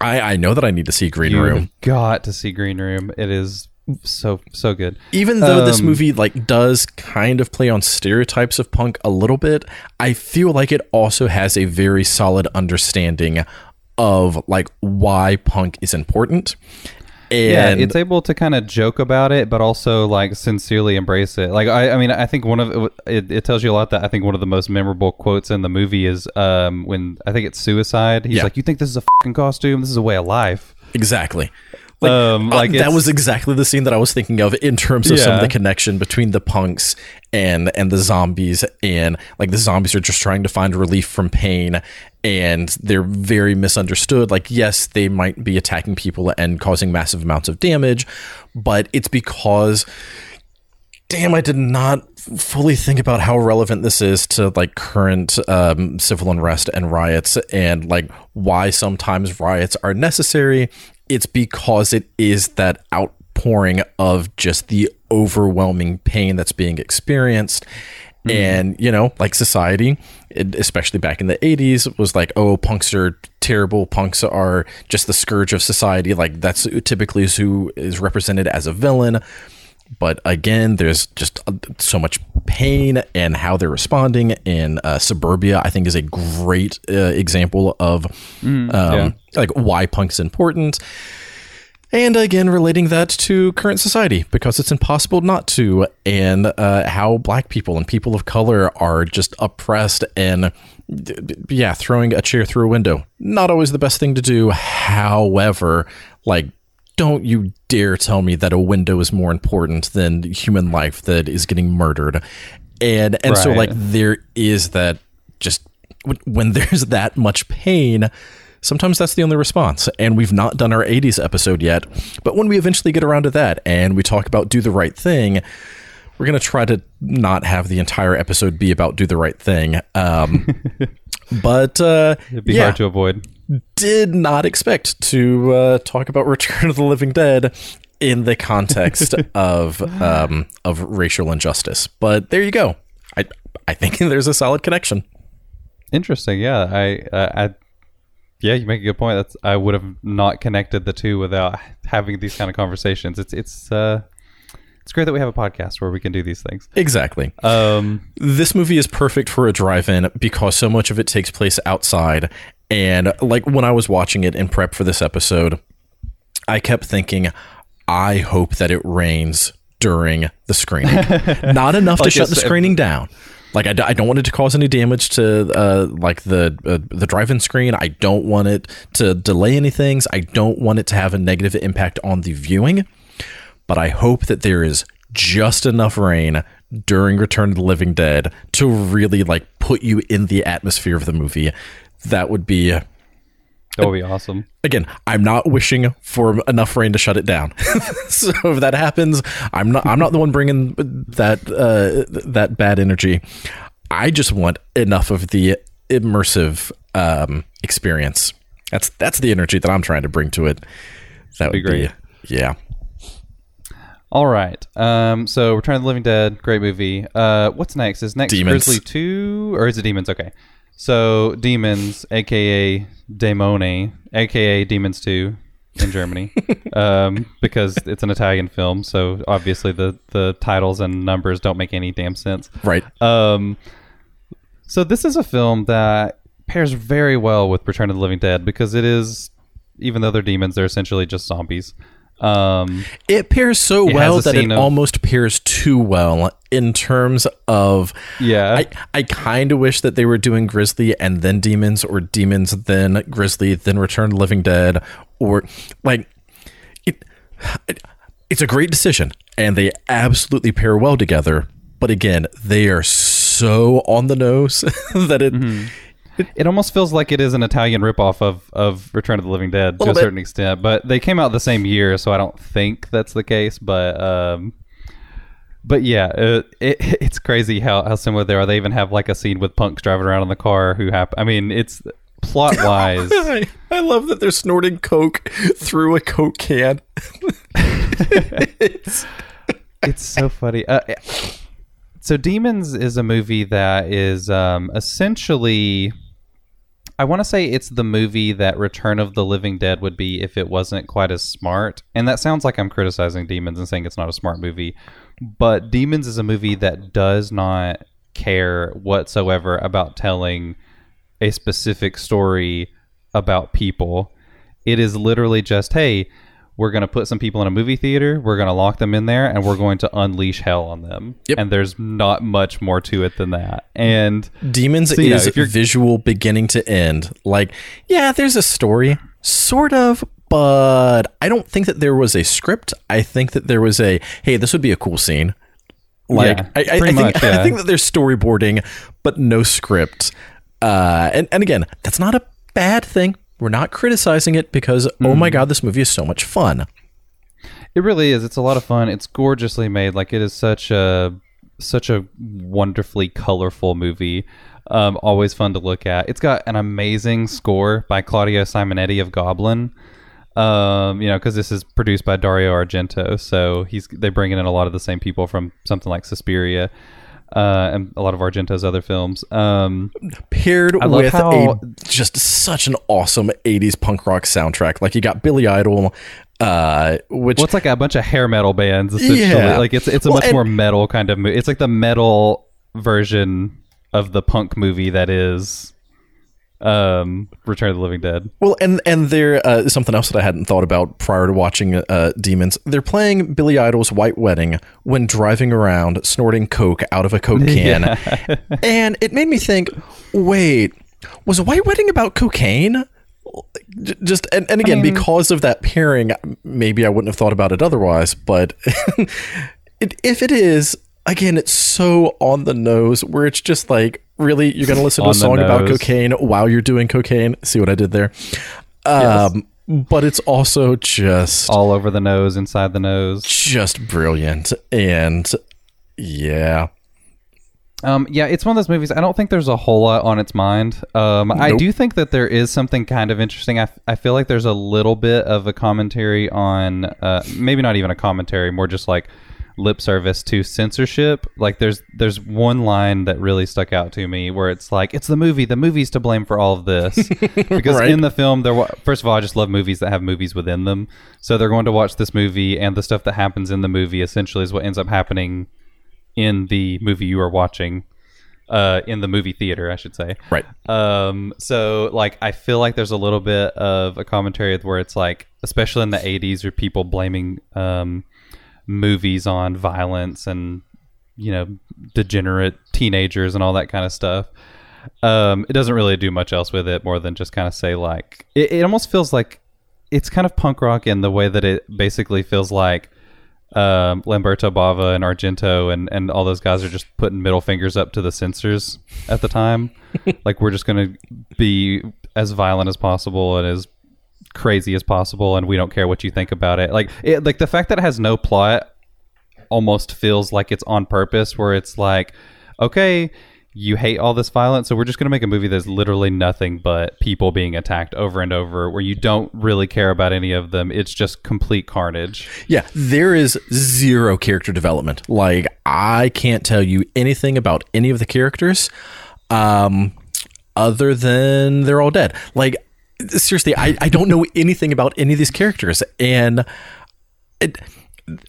I, I know that I need to see Green You Room. got to see Green Room. It is so so good. even though this Um, movie like does kind of play on stereotypes of punk a little bit i feel like it also has a very solid understanding of like why punk is important yeah, it's able to kind of joke about it, but also like sincerely embrace it. Like I, I mean, I think one of it, it tells you a lot that I think one of the most memorable quotes in the movie is um, when I think it's suicide. He's Yeah. like, "You think this is a fucking costume? This is a way of life." exactly Like, Um, uh, that was exactly the scene that I was thinking of in terms of some of the connection between the punks and and the zombies and like the zombies are just trying to find relief from pain and they're very misunderstood. Like yes they might be attacking people and causing massive amounts of damage but it's because damn i did not fully think about how relevant this is to like current um, civil unrest and riots and like why sometimes riots are necessary. It's because it is that outpouring of just the overwhelming pain that's being experienced. And you know like society it, especially back in the 80s was like oh punks are terrible. Punks are just the scourge of society. Like that's typically who is represented as a villain. But again there's just uh, so much pain and how they're responding in uh, suburbia i think is a great uh, example of um, yeah. like why punk's important and again relating that to current society because it's impossible not to. And uh, how black people and people of color are just oppressed and yeah throwing a chair through a window. Not always the best thing to do. However like don't you dare tell me that a window is more important than human life that is getting murdered. And and so like there is that just when there's that much pain sometimes that's the only response and we've not done our 80s episode yet but when we eventually get around to that and we talk about do the right thing we're going to try to not have the entire episode be about do the right thing um, but uh, It'd be yeah, hard to avoid. did not expect to uh, talk about Return of the Living Dead in the context of um, of racial injustice. But there you go. I I think there's a solid connection. Interesting. Yeah. I, uh, I, yeah, you make a good point. That's I would have not connected the two without having these kind of conversations. It's it's uh, it's great that we have a podcast where we can do these things. Exactly. Um, this movie is perfect for a drive-in because so much of it takes place outside and like when i was watching it in prep for this episode i kept thinking i hope that it rains during the screening not enough to shut the screening down like I, d- I don't want it to cause any damage to uh, like the uh, the drive-in screen. I don't want it to delay any things. I don't want it to have a negative impact on the viewing. But I hope that there is just enough rain during Return of the Living Dead to really like put you in the atmosphere of the movie. That would be that would be awesome. again, I'm not wishing for enough rain to shut it down. so if that happens, I'm not I'm not the one bringing that uh, that bad energy. I just want enough of the immersive um, experience. That's that's the energy that I'm trying to bring to it. That would Be great. be yeah. All right. Um, so Return of the Living Dead, great movie. Uh, what's next? Is next Demons. Grizzly Two or is it Demons? Okay. So Demons, aka Demoni, aka Demons Two, in Germany, um, because it's an Italian film. So obviously the the titles and numbers don't make any damn sense. Right. Um, so this is a film that pairs very well with Return of the Living Dead because it is, even though they're demons, they're essentially just zombies. Um, It pairs so It well that it of- almost pairs too well in terms of yeah, I, I kind of wish that they were doing Grizzly and then Demons, or Demons then Grizzly, then Return Living Dead, or like it. it- It's a great decision, and they absolutely pair well together. But again, they are so on the nose that it. Mm-hmm. It almost feels like it is an Italian ripoff of, of Return of the Living Dead to a certain extent, but they came out the same year, so I don't think that's the case. But um, but yeah, uh, it, it's crazy how, how similar they are. They even have like a scene with punks driving around in the car who happen. I mean, it's plot wise. I, I love that they're snorting coke through a coke can. it's so funny. Uh, so Demons is a movie that is um, essentially. I want to say it's the movie that Return of the Living Dead would be if it wasn't quite as smart. And that sounds like I'm criticizing Demons and saying it's not a smart movie. But Demons is a movie that does not care whatsoever about telling a specific story about people. It is literally just, hey, we're going to put some people in a movie theater, we're going to lock them in there, and we're going to unleash hell on them. Yep. And there's not much more to it than that. And Demons So, is if you're- visual beginning to end. Like, yeah, there's a story, sort of, but I don't think that there was a script. I think that there was a hey, this would be a cool scene. Like Yeah, I, I, I think much, I think that there's storyboarding, but no script. Uh, and and again, that's not a bad thing. We're not criticizing it because oh Mm. my god, this movie is so much fun. It really is. It's a lot of fun. It's gorgeously made. Like it is such a such a wonderfully colorful movie. Um, always fun to look at. It's got an amazing score by Claudio Simonetti of Goblin. Um, you know, because this is produced by Dario Argento, so he's they bringing in a lot of the same people from something like Suspiria, uh, and a lot of Argento's other films. Um, Paired with how- a just such an awesome 80s punk rock soundtrack. Like you got Billy Idol, uh, which well, it's like a bunch of hair metal bands. Essentially, Yeah. like it's it's a Well, much and- more metal kind of. Mo- it's like the metal version of the punk movie that is um Return of the Living Dead. Well, and and there uh, something else that I hadn't thought about prior to watching uh, Demons. They're playing Billy Idol's White Wedding when driving around snorting coke out of a coke can, and it made me think: Wait, was White Wedding about cocaine? Just and, and again, because of that pairing, maybe I wouldn't have thought about it otherwise. But it, if it is, again, it's so on the nose where it's just like, really, you're going to listen to a song about cocaine while you're doing cocaine? See what I did there? Um, But it's also just All over the nose, inside the nose. just brilliant, and yeah, Um, yeah, it's one of those movies. I don't think there's a whole lot on its mind. Um, I do think that there is something kind of interesting. I, f- I feel like there's a little bit of a commentary on, uh, maybe not even a commentary, more just like lip service to censorship. Like there's there's one line that really stuck out to me where it's like it's the movie. The movie's to blame for all of this because Right. in the film there. wa- First of all, I just love movies that have movies within them. So they're going to watch this movie, and the stuff that happens in the movie essentially is what ends up happening in the movie you are watching uh in the movie theater i should say right. um so like i feel like there's a little bit of a commentary where it's like especially in the 80s where people blaming um movies on violence and you know degenerate teenagers and all that kind of stuff um it doesn't really do much else with it more than just kind of say like it, it almost feels like it's kind of punk rock in the way that it basically feels like um, Lamberto Bava and Argento and, and all those guys are just putting middle fingers up to the censors at the time. like we're just going to be as violent as possible and as crazy as possible, and we don't care what you think about it. Like it, like the fact that it has no plot almost feels like it's on purpose, where it's like, okay. You hate all this violence, so we're just going to make a movie that's literally nothing but people being attacked over and over, where you don't really care about any of them. It's just complete carnage. Yeah, there is zero character development. Like I can't tell you anything about any of the characters, um, other than they're all dead. Like seriously, I, I don't know anything about any of these characters, and it,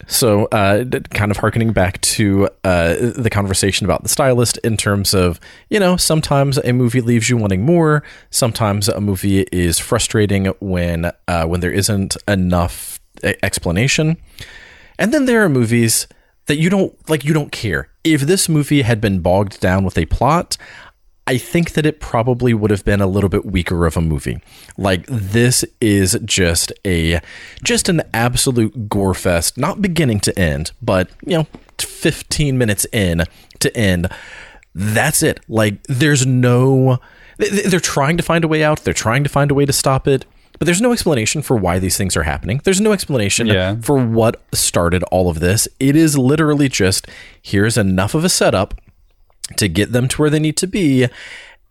so uh, kind of harkening back to uh, the conversation about the stylist in terms of you know sometimes a movie leaves you wanting more sometimes a movie is frustrating when uh, when there isn't enough explanation. And then there are movies that you don't like you don't care. If this movie had been bogged down with a plot I think that it probably would have been a little bit weaker of a movie. Like this is just a just an absolute gore fest, not beginning to end, but you know, 15 minutes in to end. That's it. Like there's no they- they're trying to find a way out, they're trying to find a way to stop it, but there's no explanation for why these things are happening. There's no explanation Yeah. for what started all of this. It is literally just here's enough of a setup to get them to where they need to be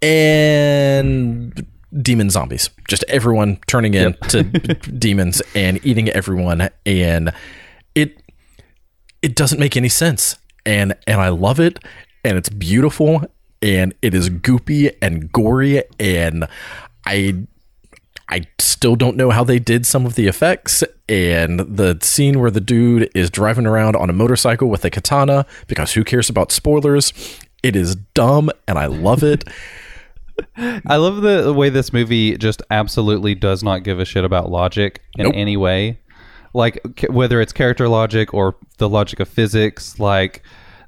and demon zombies. Just everyone turning into demons and eating everyone and it it doesn't make any sense. And and i love it and it's beautiful and it is goopy and gory and i I still don't know how they did some of the effects and the scene where the dude is driving around on a motorcycle with a katana because who cares about spoilers? It is dumb and I love it. I love the, the way this movie just absolutely does not give a shit about logic in Nope. any way. Like c- whether it's character logic or the logic of physics, like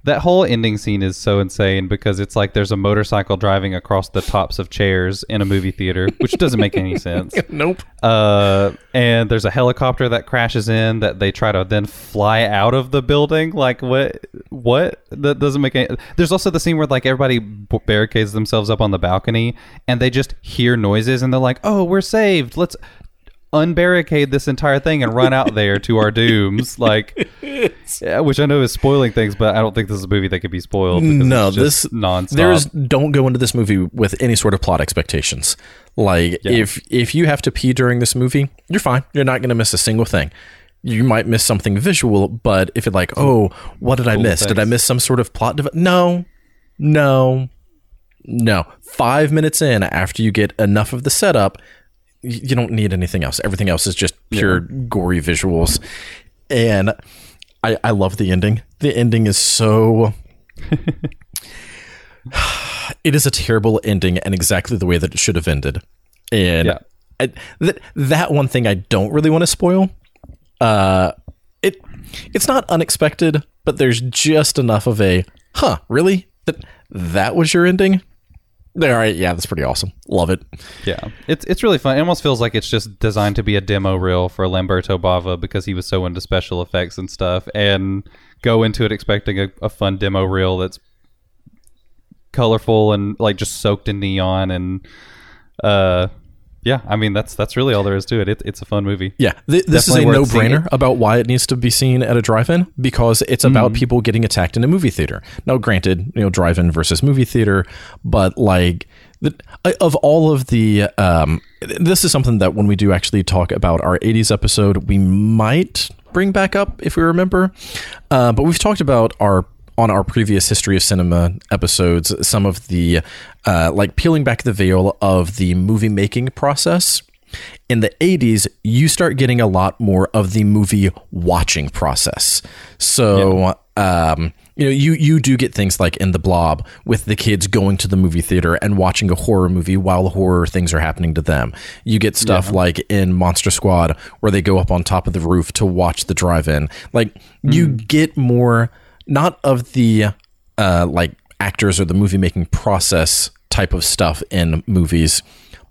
that whole ending scene is so insane because it's like there's a motorcycle driving across the tops of chairs in a movie theater, which doesn't make any sense. nope. Uh, and there's a helicopter that crashes in that they try to then fly out of the building. Like what? What? That doesn't make any. There's also the scene where like everybody barricades themselves up on the balcony and they just hear noises and they're like, "Oh, we're saved. Let's." Unbarricade this entire thing and run out there to our dooms like yeah, which i know is spoiling things but i don't think this is a movie that could be spoiled because No, this nonstop There's don't go into this movie with any sort of plot expectations. Like if if you have to pee during this movie, you're fine. You're not going to miss a single thing. You might miss something visual, but if it's like, oh, what did I miss? Did I miss some sort of plot? Dev- no, no, no. Five minutes in, after you get enough of the setup, you don't need anything else. Everything else is just pure gory visuals, and I, I love the ending. The ending is so it is a terrible ending and exactly the way that it should have ended. And Yeah. I, that that one thing I don't really want to spoil. Uh, it it's not unexpected, but there's just enough of a huh, really that that was your ending. All right, yeah, that's pretty awesome. Love it. Yeah, it's it's really fun. It almost feels like it's just designed to be a demo reel for Lamberto Bava because he was so into special effects and stuff, and go into it expecting a, a fun demo reel that's colorful and like just soaked in neon and uh yeah i mean that's that's really all there is to it, it it's a fun movie Yeah, th- this is a Definitely worth seeing no-brainer about why it needs to be seen at a drive-in because it's about people getting attacked in a movie theater. Now, granted, you know, drive-in versus movie theater, but like the, of all of the, um, this is something that when we do actually talk about our '80s episode, we might bring back up if we remember. Uh, but we've talked about our on our previous history of cinema episodes some of the uh, like peeling back the veil of the movie making process. In the 80s you start getting a lot more of the movie watching process. So um, you know you you do get things like in the blob with the kids going to the movie theater and watching a horror movie while horror things are happening to them. You get stuff like in monster squad where they go up on top of the roof to watch the drive-in. Like you get more not of the uh, like actors or the movie making process type of stuff in movies,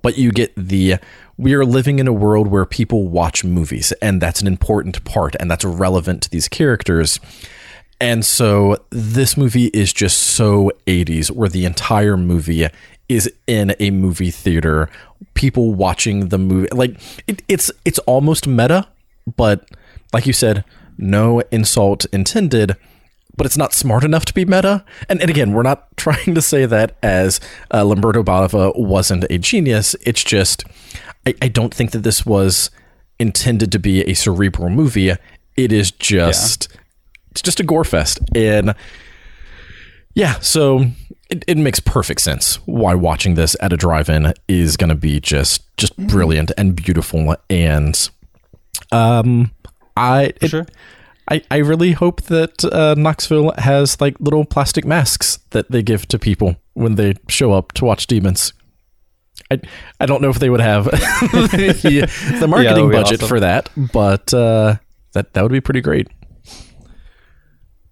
but you get the we are living in a world where people watch movies, and that's an important part, and that's relevant to these characters. And so this movie is just so 80s, where the entire movie is in a movie theater, people watching the movie. Like it, it's it's almost meta, but like you said, no insult intended but it's not smart enough to be meta. And, and again, we're not trying to say that as uh, Lamberto Bava wasn't a genius. It's just, I, I don't think that this was intended to be a cerebral movie. It is just, it's just a gore fest. And yeah, so it, it makes perfect sense why watching this at a drive-in is going to be just, just brilliant and beautiful. And, um, I, it, sure. I, I really hope that uh, Knoxville has like little plastic masks that they give to people when they show up to watch demons. I, I don't know if they would have the, the marketing be budget awesome. for that, but uh, that that would be pretty great.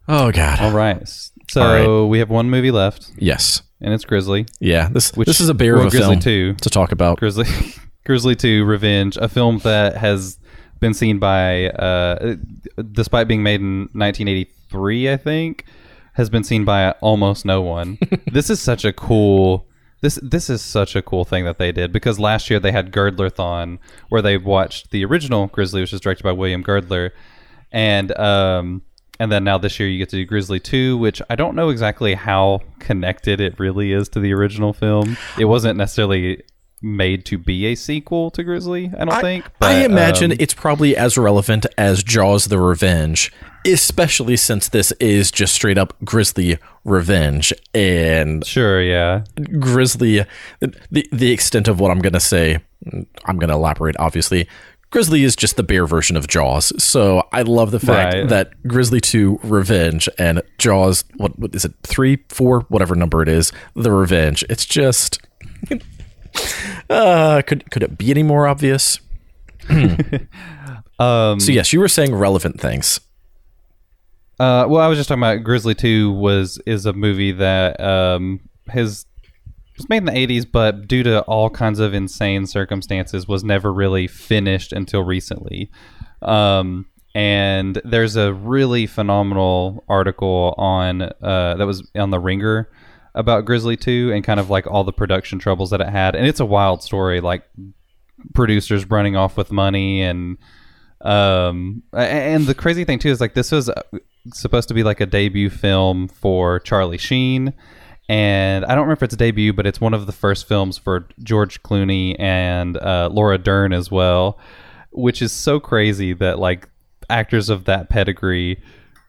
Oh God! all right so All we have one movie left Yes, and it's grizzly yeah. This Which- this is a bear of a Grizzly film 2. to talk about. Grizzly Grizzly 2 Revenge, a film that has been seen by uh despite being made in 1983, I think, has been seen by almost no one. this is such a cool this this is such a cool thing that they did because last year they had Girdlerthon where they watched the original Grizzly which was directed by William Girdler and um and then now this year you get to do Grizzly 2, which I don't know exactly how connected it really is to the original film. It wasn't necessarily made to be a sequel to Grizzly, I don't think. But, I imagine um, it's probably as relevant as Jaws the Revenge, especially since this is just straight up Grizzly Revenge. And sure, yeah. Grizzly, the, the extent of what I'm going to say, I'm going to elaborate, obviously. Grizzly is just the bear version of Jaws. So I love the fact Right. that Grizzly 2 Revenge and Jaws, what, what is it, three, four, whatever number it is, the Revenge. It's just. Uh, could, could it be any more obvious? Um So, yes, you were saying relevant things. Uh, well, I was just talking about Grizzly Two was is a movie that um, has was made in the '80s, but due to all kinds of insane circumstances, was never really finished until recently. Um, and there's a really phenomenal article on uh, that was on the Ringer about Grizzly Two and kind of like all the production troubles that it had, and it's a wild story, like producers running off with money and um and the crazy thing too is like this was supposed to be like a debut film for Charlie Sheen. And I don't remember if it's a debut but it's one of the first films for George Clooney and uh, Laura Dern as well which is so crazy that like actors of that pedigree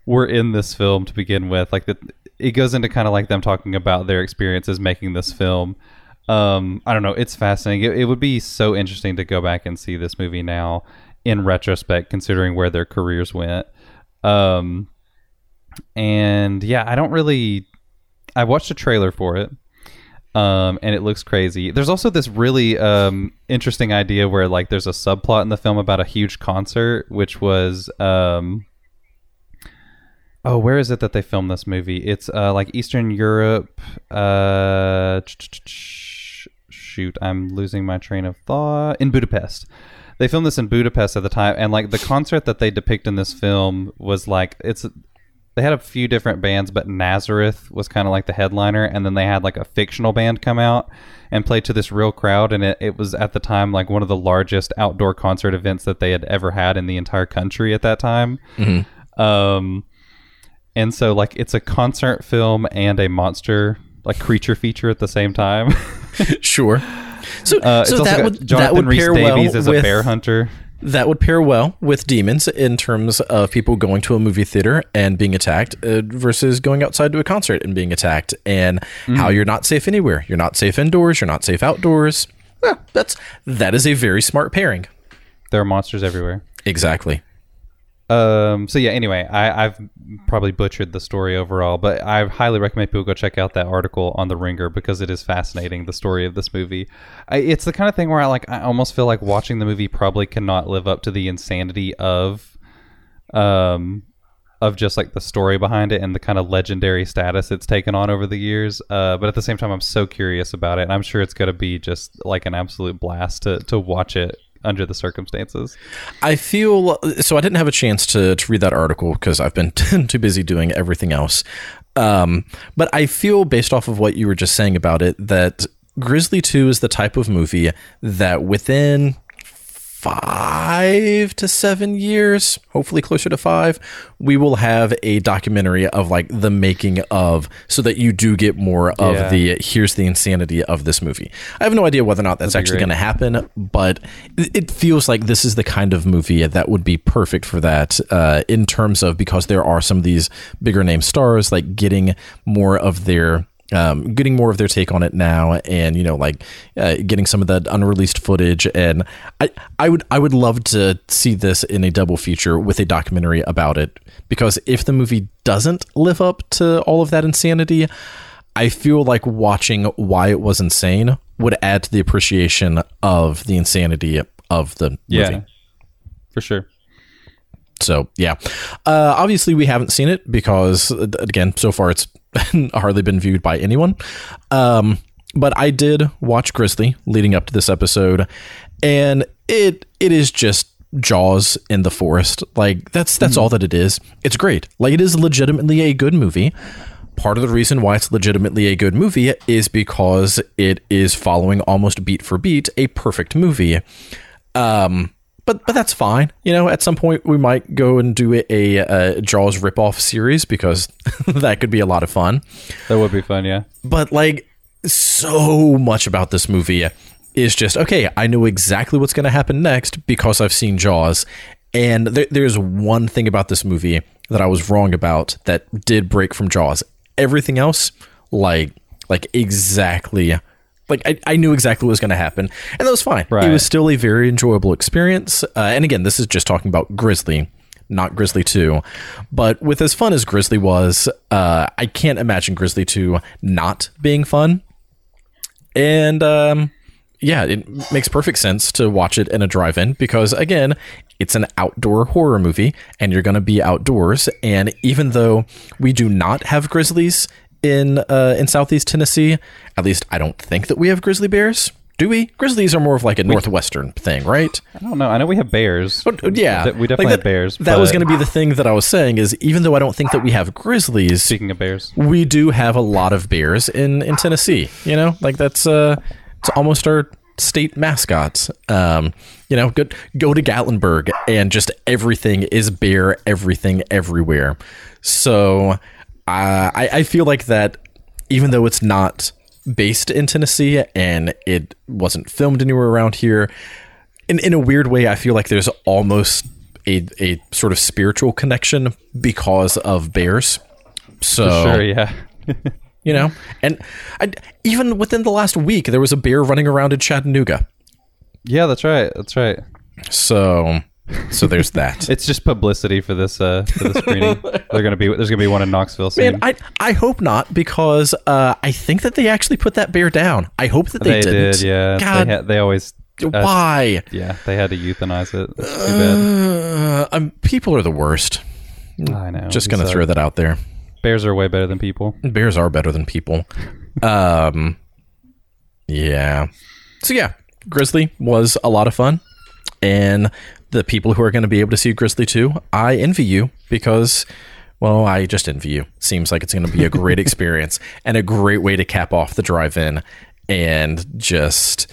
were in this film to begin with. Like that it goes into kind of like them talking about their experiences making this film um, I don't know. It's fascinating. It, it, would be so interesting to go back and see this movie now in retrospect, considering where their careers went. Um, and yeah, I don't really. I watched a trailer for it, um, and it looks crazy. There's also this really um, interesting idea where like there's a subplot in the film about a huge concert, which was um, oh, where is it that they filmed this movie? It's uh, like Eastern Europe. Uh, shoot, I'm losing my train of thought. In Budapest. They filmed this in Budapest at the time, and like the concert that they depict in this film was like it's they had a few different bands, but Nazareth was kind of like the headliner, and then they had like a fictional band come out and play to this real crowd, and it, it was at the time like one of the largest outdoor concert events that they had ever had in the entire country at that time. Mm-hmm. Um, and so like it's a concert film and a monster like creature feature at the same time. sure. So, uh, so that would Jonathan that would Rhys pair Davies well as a with, bear hunter. That would pair well with demons in terms of people going to a movie theater and being attacked uh, versus going outside to a concert and being attacked, and mm-hmm. how you're not safe anywhere. You're not safe indoors. You're not safe outdoors. Well, that's that is a very smart pairing. There are monsters everywhere. Exactly. Um, so yeah, anyway, I, I've probably butchered the story overall, but I highly recommend people go check out that article on the Ringer because it is fascinating. The story of this movie, I, it's the kind of thing where I like. I almost feel like watching the movie probably cannot live up to the insanity of, um, of just like the story behind it and the kind of legendary status it's taken on over the years. Uh, but at the same time, I'm so curious about it, and I'm sure it's going to be just like an absolute blast to to watch it under the circumstances. I feel so. I didn't have a chance to to read that article because I've been too busy doing everything else. Um, but I feel based off of what you were just saying about it that Grizzly Two is the type of movie that within five to seven years, hopefully closer to five, we will have a documentary of like the making of so that you do get more of yeah. the here's the insanity of this movie. I have no idea whether or not that's That'd actually going to happen, but it feels like this is the kind of movie that would be perfect for that uh, in terms of because there are some of these bigger name stars like getting more of their um, getting more of their take on it now, and you know, like uh, getting some of that unreleased footage. And I, I would, I would love to see this in a double feature with a documentary about it, because if the movie doesn't live up to all of that insanity, I feel like watching why it was insane would add to the appreciation of the insanity of the movie. Yeah, for sure. So yeah, uh, obviously we haven't seen it because again, so far it's hardly been viewed by anyone. Um, but I did watch Grizzly leading up to this episode, and it it is just Jaws in the forest. Like that's that's mm all that it is. It's great. Like it is legitimately a good movie. Part of the reason why it's legitimately a good movie is because it is following almost beat for beat a perfect movie. Um, but but that's fine. You know, at some point we might go and do a, a, a Jaws ripoff series because that could be a lot of fun. That would be fun, yeah. But like so much about this movie is just okay. I know exactly what's going to happen next because I've seen Jaws, and there, there's one thing about this movie that I was wrong about that did break from Jaws. Everything else, like like exactly like I, I knew exactly what was going to happen, and that was fine. Right. It was still a very enjoyable experience. Uh, and again, this is just talking about Grizzly, not Grizzly Two. But with as fun as Grizzly was, uh, I can't imagine Grizzly Two not being fun. And um, yeah, it makes perfect sense to watch it in a drive-in because again, it's an outdoor horror movie and you're going to be outdoors and even though we do not have grizzlies in uh, in southeast Tennessee, at least I don't think that we have grizzly bears. Do we? Grizzlies are more of like a northwestern thing, right? I don't know. I know we have bears. But, yeah, we definitely Like have bears. That was going to be the thing that I was saying is even though I don't think that we have grizzlies, Speaking of bears, we do have a lot of bears in in Tennessee. You know, like that's uh, it's almost our state mascots. Um, you know, go go to Gatlinburg and just everything is bear, everything everywhere. So uh, I I feel like that even though it's not based in Tennessee and it wasn't filmed anywhere around here, in in a weird way, I feel like there's almost a a sort of spiritual connection because of bears. So sure, yeah. you know, and I, even within the last week, there was a bear running around in Chattanooga. yeah, that's right. That's right. So, so there's that. It's just publicity for this uh for the screening. They're gonna be there's gonna be one in Knoxville soon. Man, I I hope not because uh, I think that they actually put that bear down. I hope that they, they didn't. did, yeah. God, They, ha- they always uh, why? yeah, they had to euthanize it. That's too bad. Uh, um, people are the worst. I know. Just gonna It's, uh, throw that out there. bears are way better than people. Bears are better than people. Um, yeah. So yeah, Grizzly was a lot of fun, and the people who are going to be able to see Grizzly 2, I envy you because, well, I just envy you. Seems like it's going to be a great experience and a great way to cap off the drive-in, and just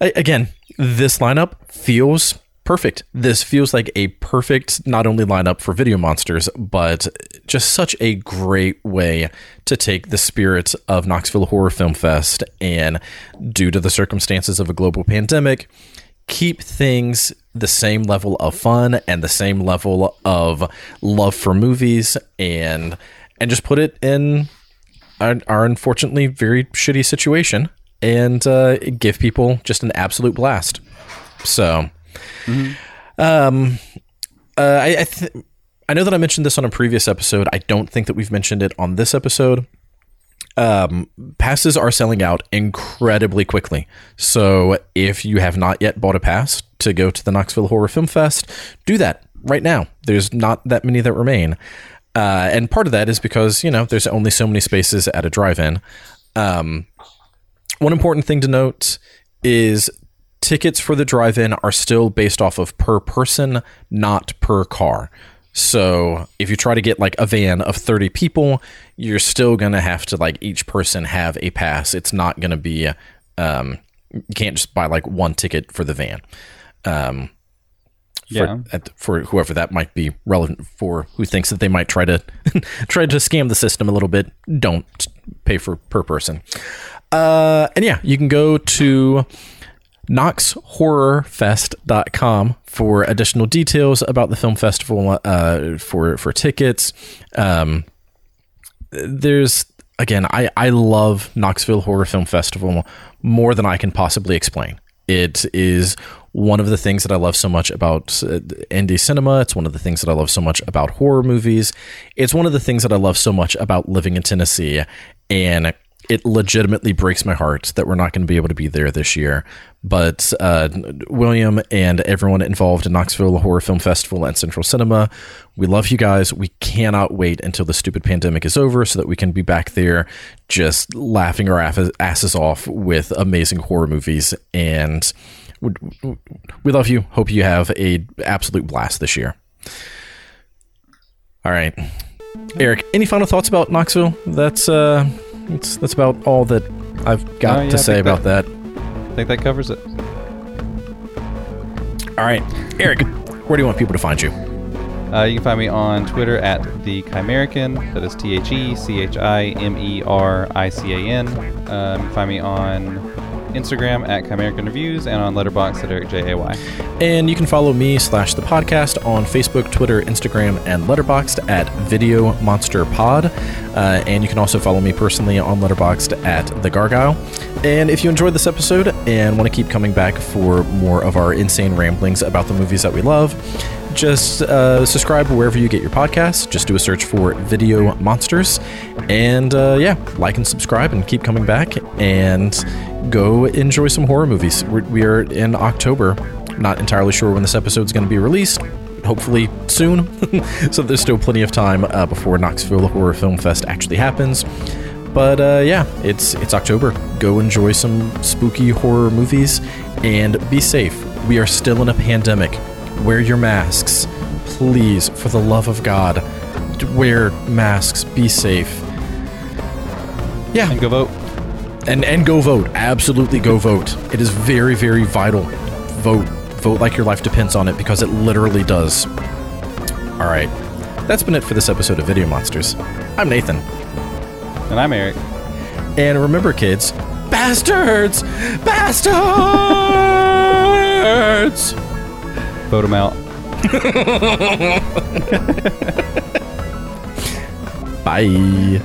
again, this lineup feels perfect. This feels like a perfect not only lineup for Video Monsters, but just such a great way to take the spirit of Knoxville Horror Film Fest and, due to the circumstances of a global pandemic, keep things the same level of fun and the same level of love for movies and and just put it in our, our unfortunately very shitty situation and uh, give people just an absolute blast. So, um, uh, I I, th- I know that I mentioned this on a previous episode. I don't think that we've mentioned it on this episode. Um, passes are selling out incredibly quickly. So if you have not yet bought a pass to go to the Knoxville Horror Film Fest, do that right now. There's not that many that remain. Uh, and part of that is because, you know, there's only so many spaces at a drive in. Um, one important thing to note is tickets for the drive-in are still based off of per person, not per car. So if you try to get like a van of 30 people, you're still going to have to like each person have a pass. It's not going to be um you can't just buy like one ticket for the van. Um for, Yeah. at, for whoever that might be relevant for who thinks that they might try to try to scam the system a little bit don't pay for per person uh, and yeah you can go to knoxhorrorfest.com for additional details about the film festival uh, for for tickets. Um, there's again I, I love knoxville horror film festival more than i can possibly explain. It is one of the things that i love so much about uh, indie cinema. It's one of the things that i love so much about horror movies. It's one of the things that i love so much about living in tennessee and it legitimately breaks my heart that we're not going to be able to be there this year. But uh, William and everyone involved in Knoxville Horror Film Festival and Central Cinema, we love you guys. We cannot wait until the stupid pandemic is over so that we can be back there just laughing our asses off with amazing horror movies. And we- love you. Hope you have a absolute blast this year. All right. Eric, any final thoughts about Knoxville? That's uh that's that's about all that I've got Oh, yeah, to say about that. I think that covers it. All right. Eric, where do you want people to find you? Uh, you can find me on Twitter at the Chimerican. That is T H E C H I M E R I C A N. Um, you can find me on Instagram at Chimerican Reviews and on Letterboxd at Eric J A Y. And you can follow me slash the podcast on Facebook, Twitter, Instagram, and Letterboxd at Video Monster Pod. Uh, and you can also follow me personally on Letterboxd at The Gargoyle. And if you enjoyed this episode and want to keep coming back for more of our insane ramblings about the movies that we love, just uh, subscribe wherever you get your podcasts. Just do a search for Video Monsters. And uh, yeah, like and subscribe and keep coming back and go enjoy some horror movies. We're, we are in October. Not entirely sure when this episode is going to be released. Hopefully soon. so there's still plenty of time uh, before Knoxville Horror Film Fest actually happens. But uh, yeah, it's it's October. Go enjoy some spooky horror movies and be safe. We are still in a pandemic. Wear your masks, please, for the love of God. Wear masks. Be safe. Yeah, And go vote. and and go vote. Absolutely go vote. It is very very vital. Vote. Vote like your life depends on it because it literally does. All right. That's been it for this episode of Video Monsters. I'm Nathan. And I'm Eric. And remember kids, bastards! Bastards! Vote them out. Bye.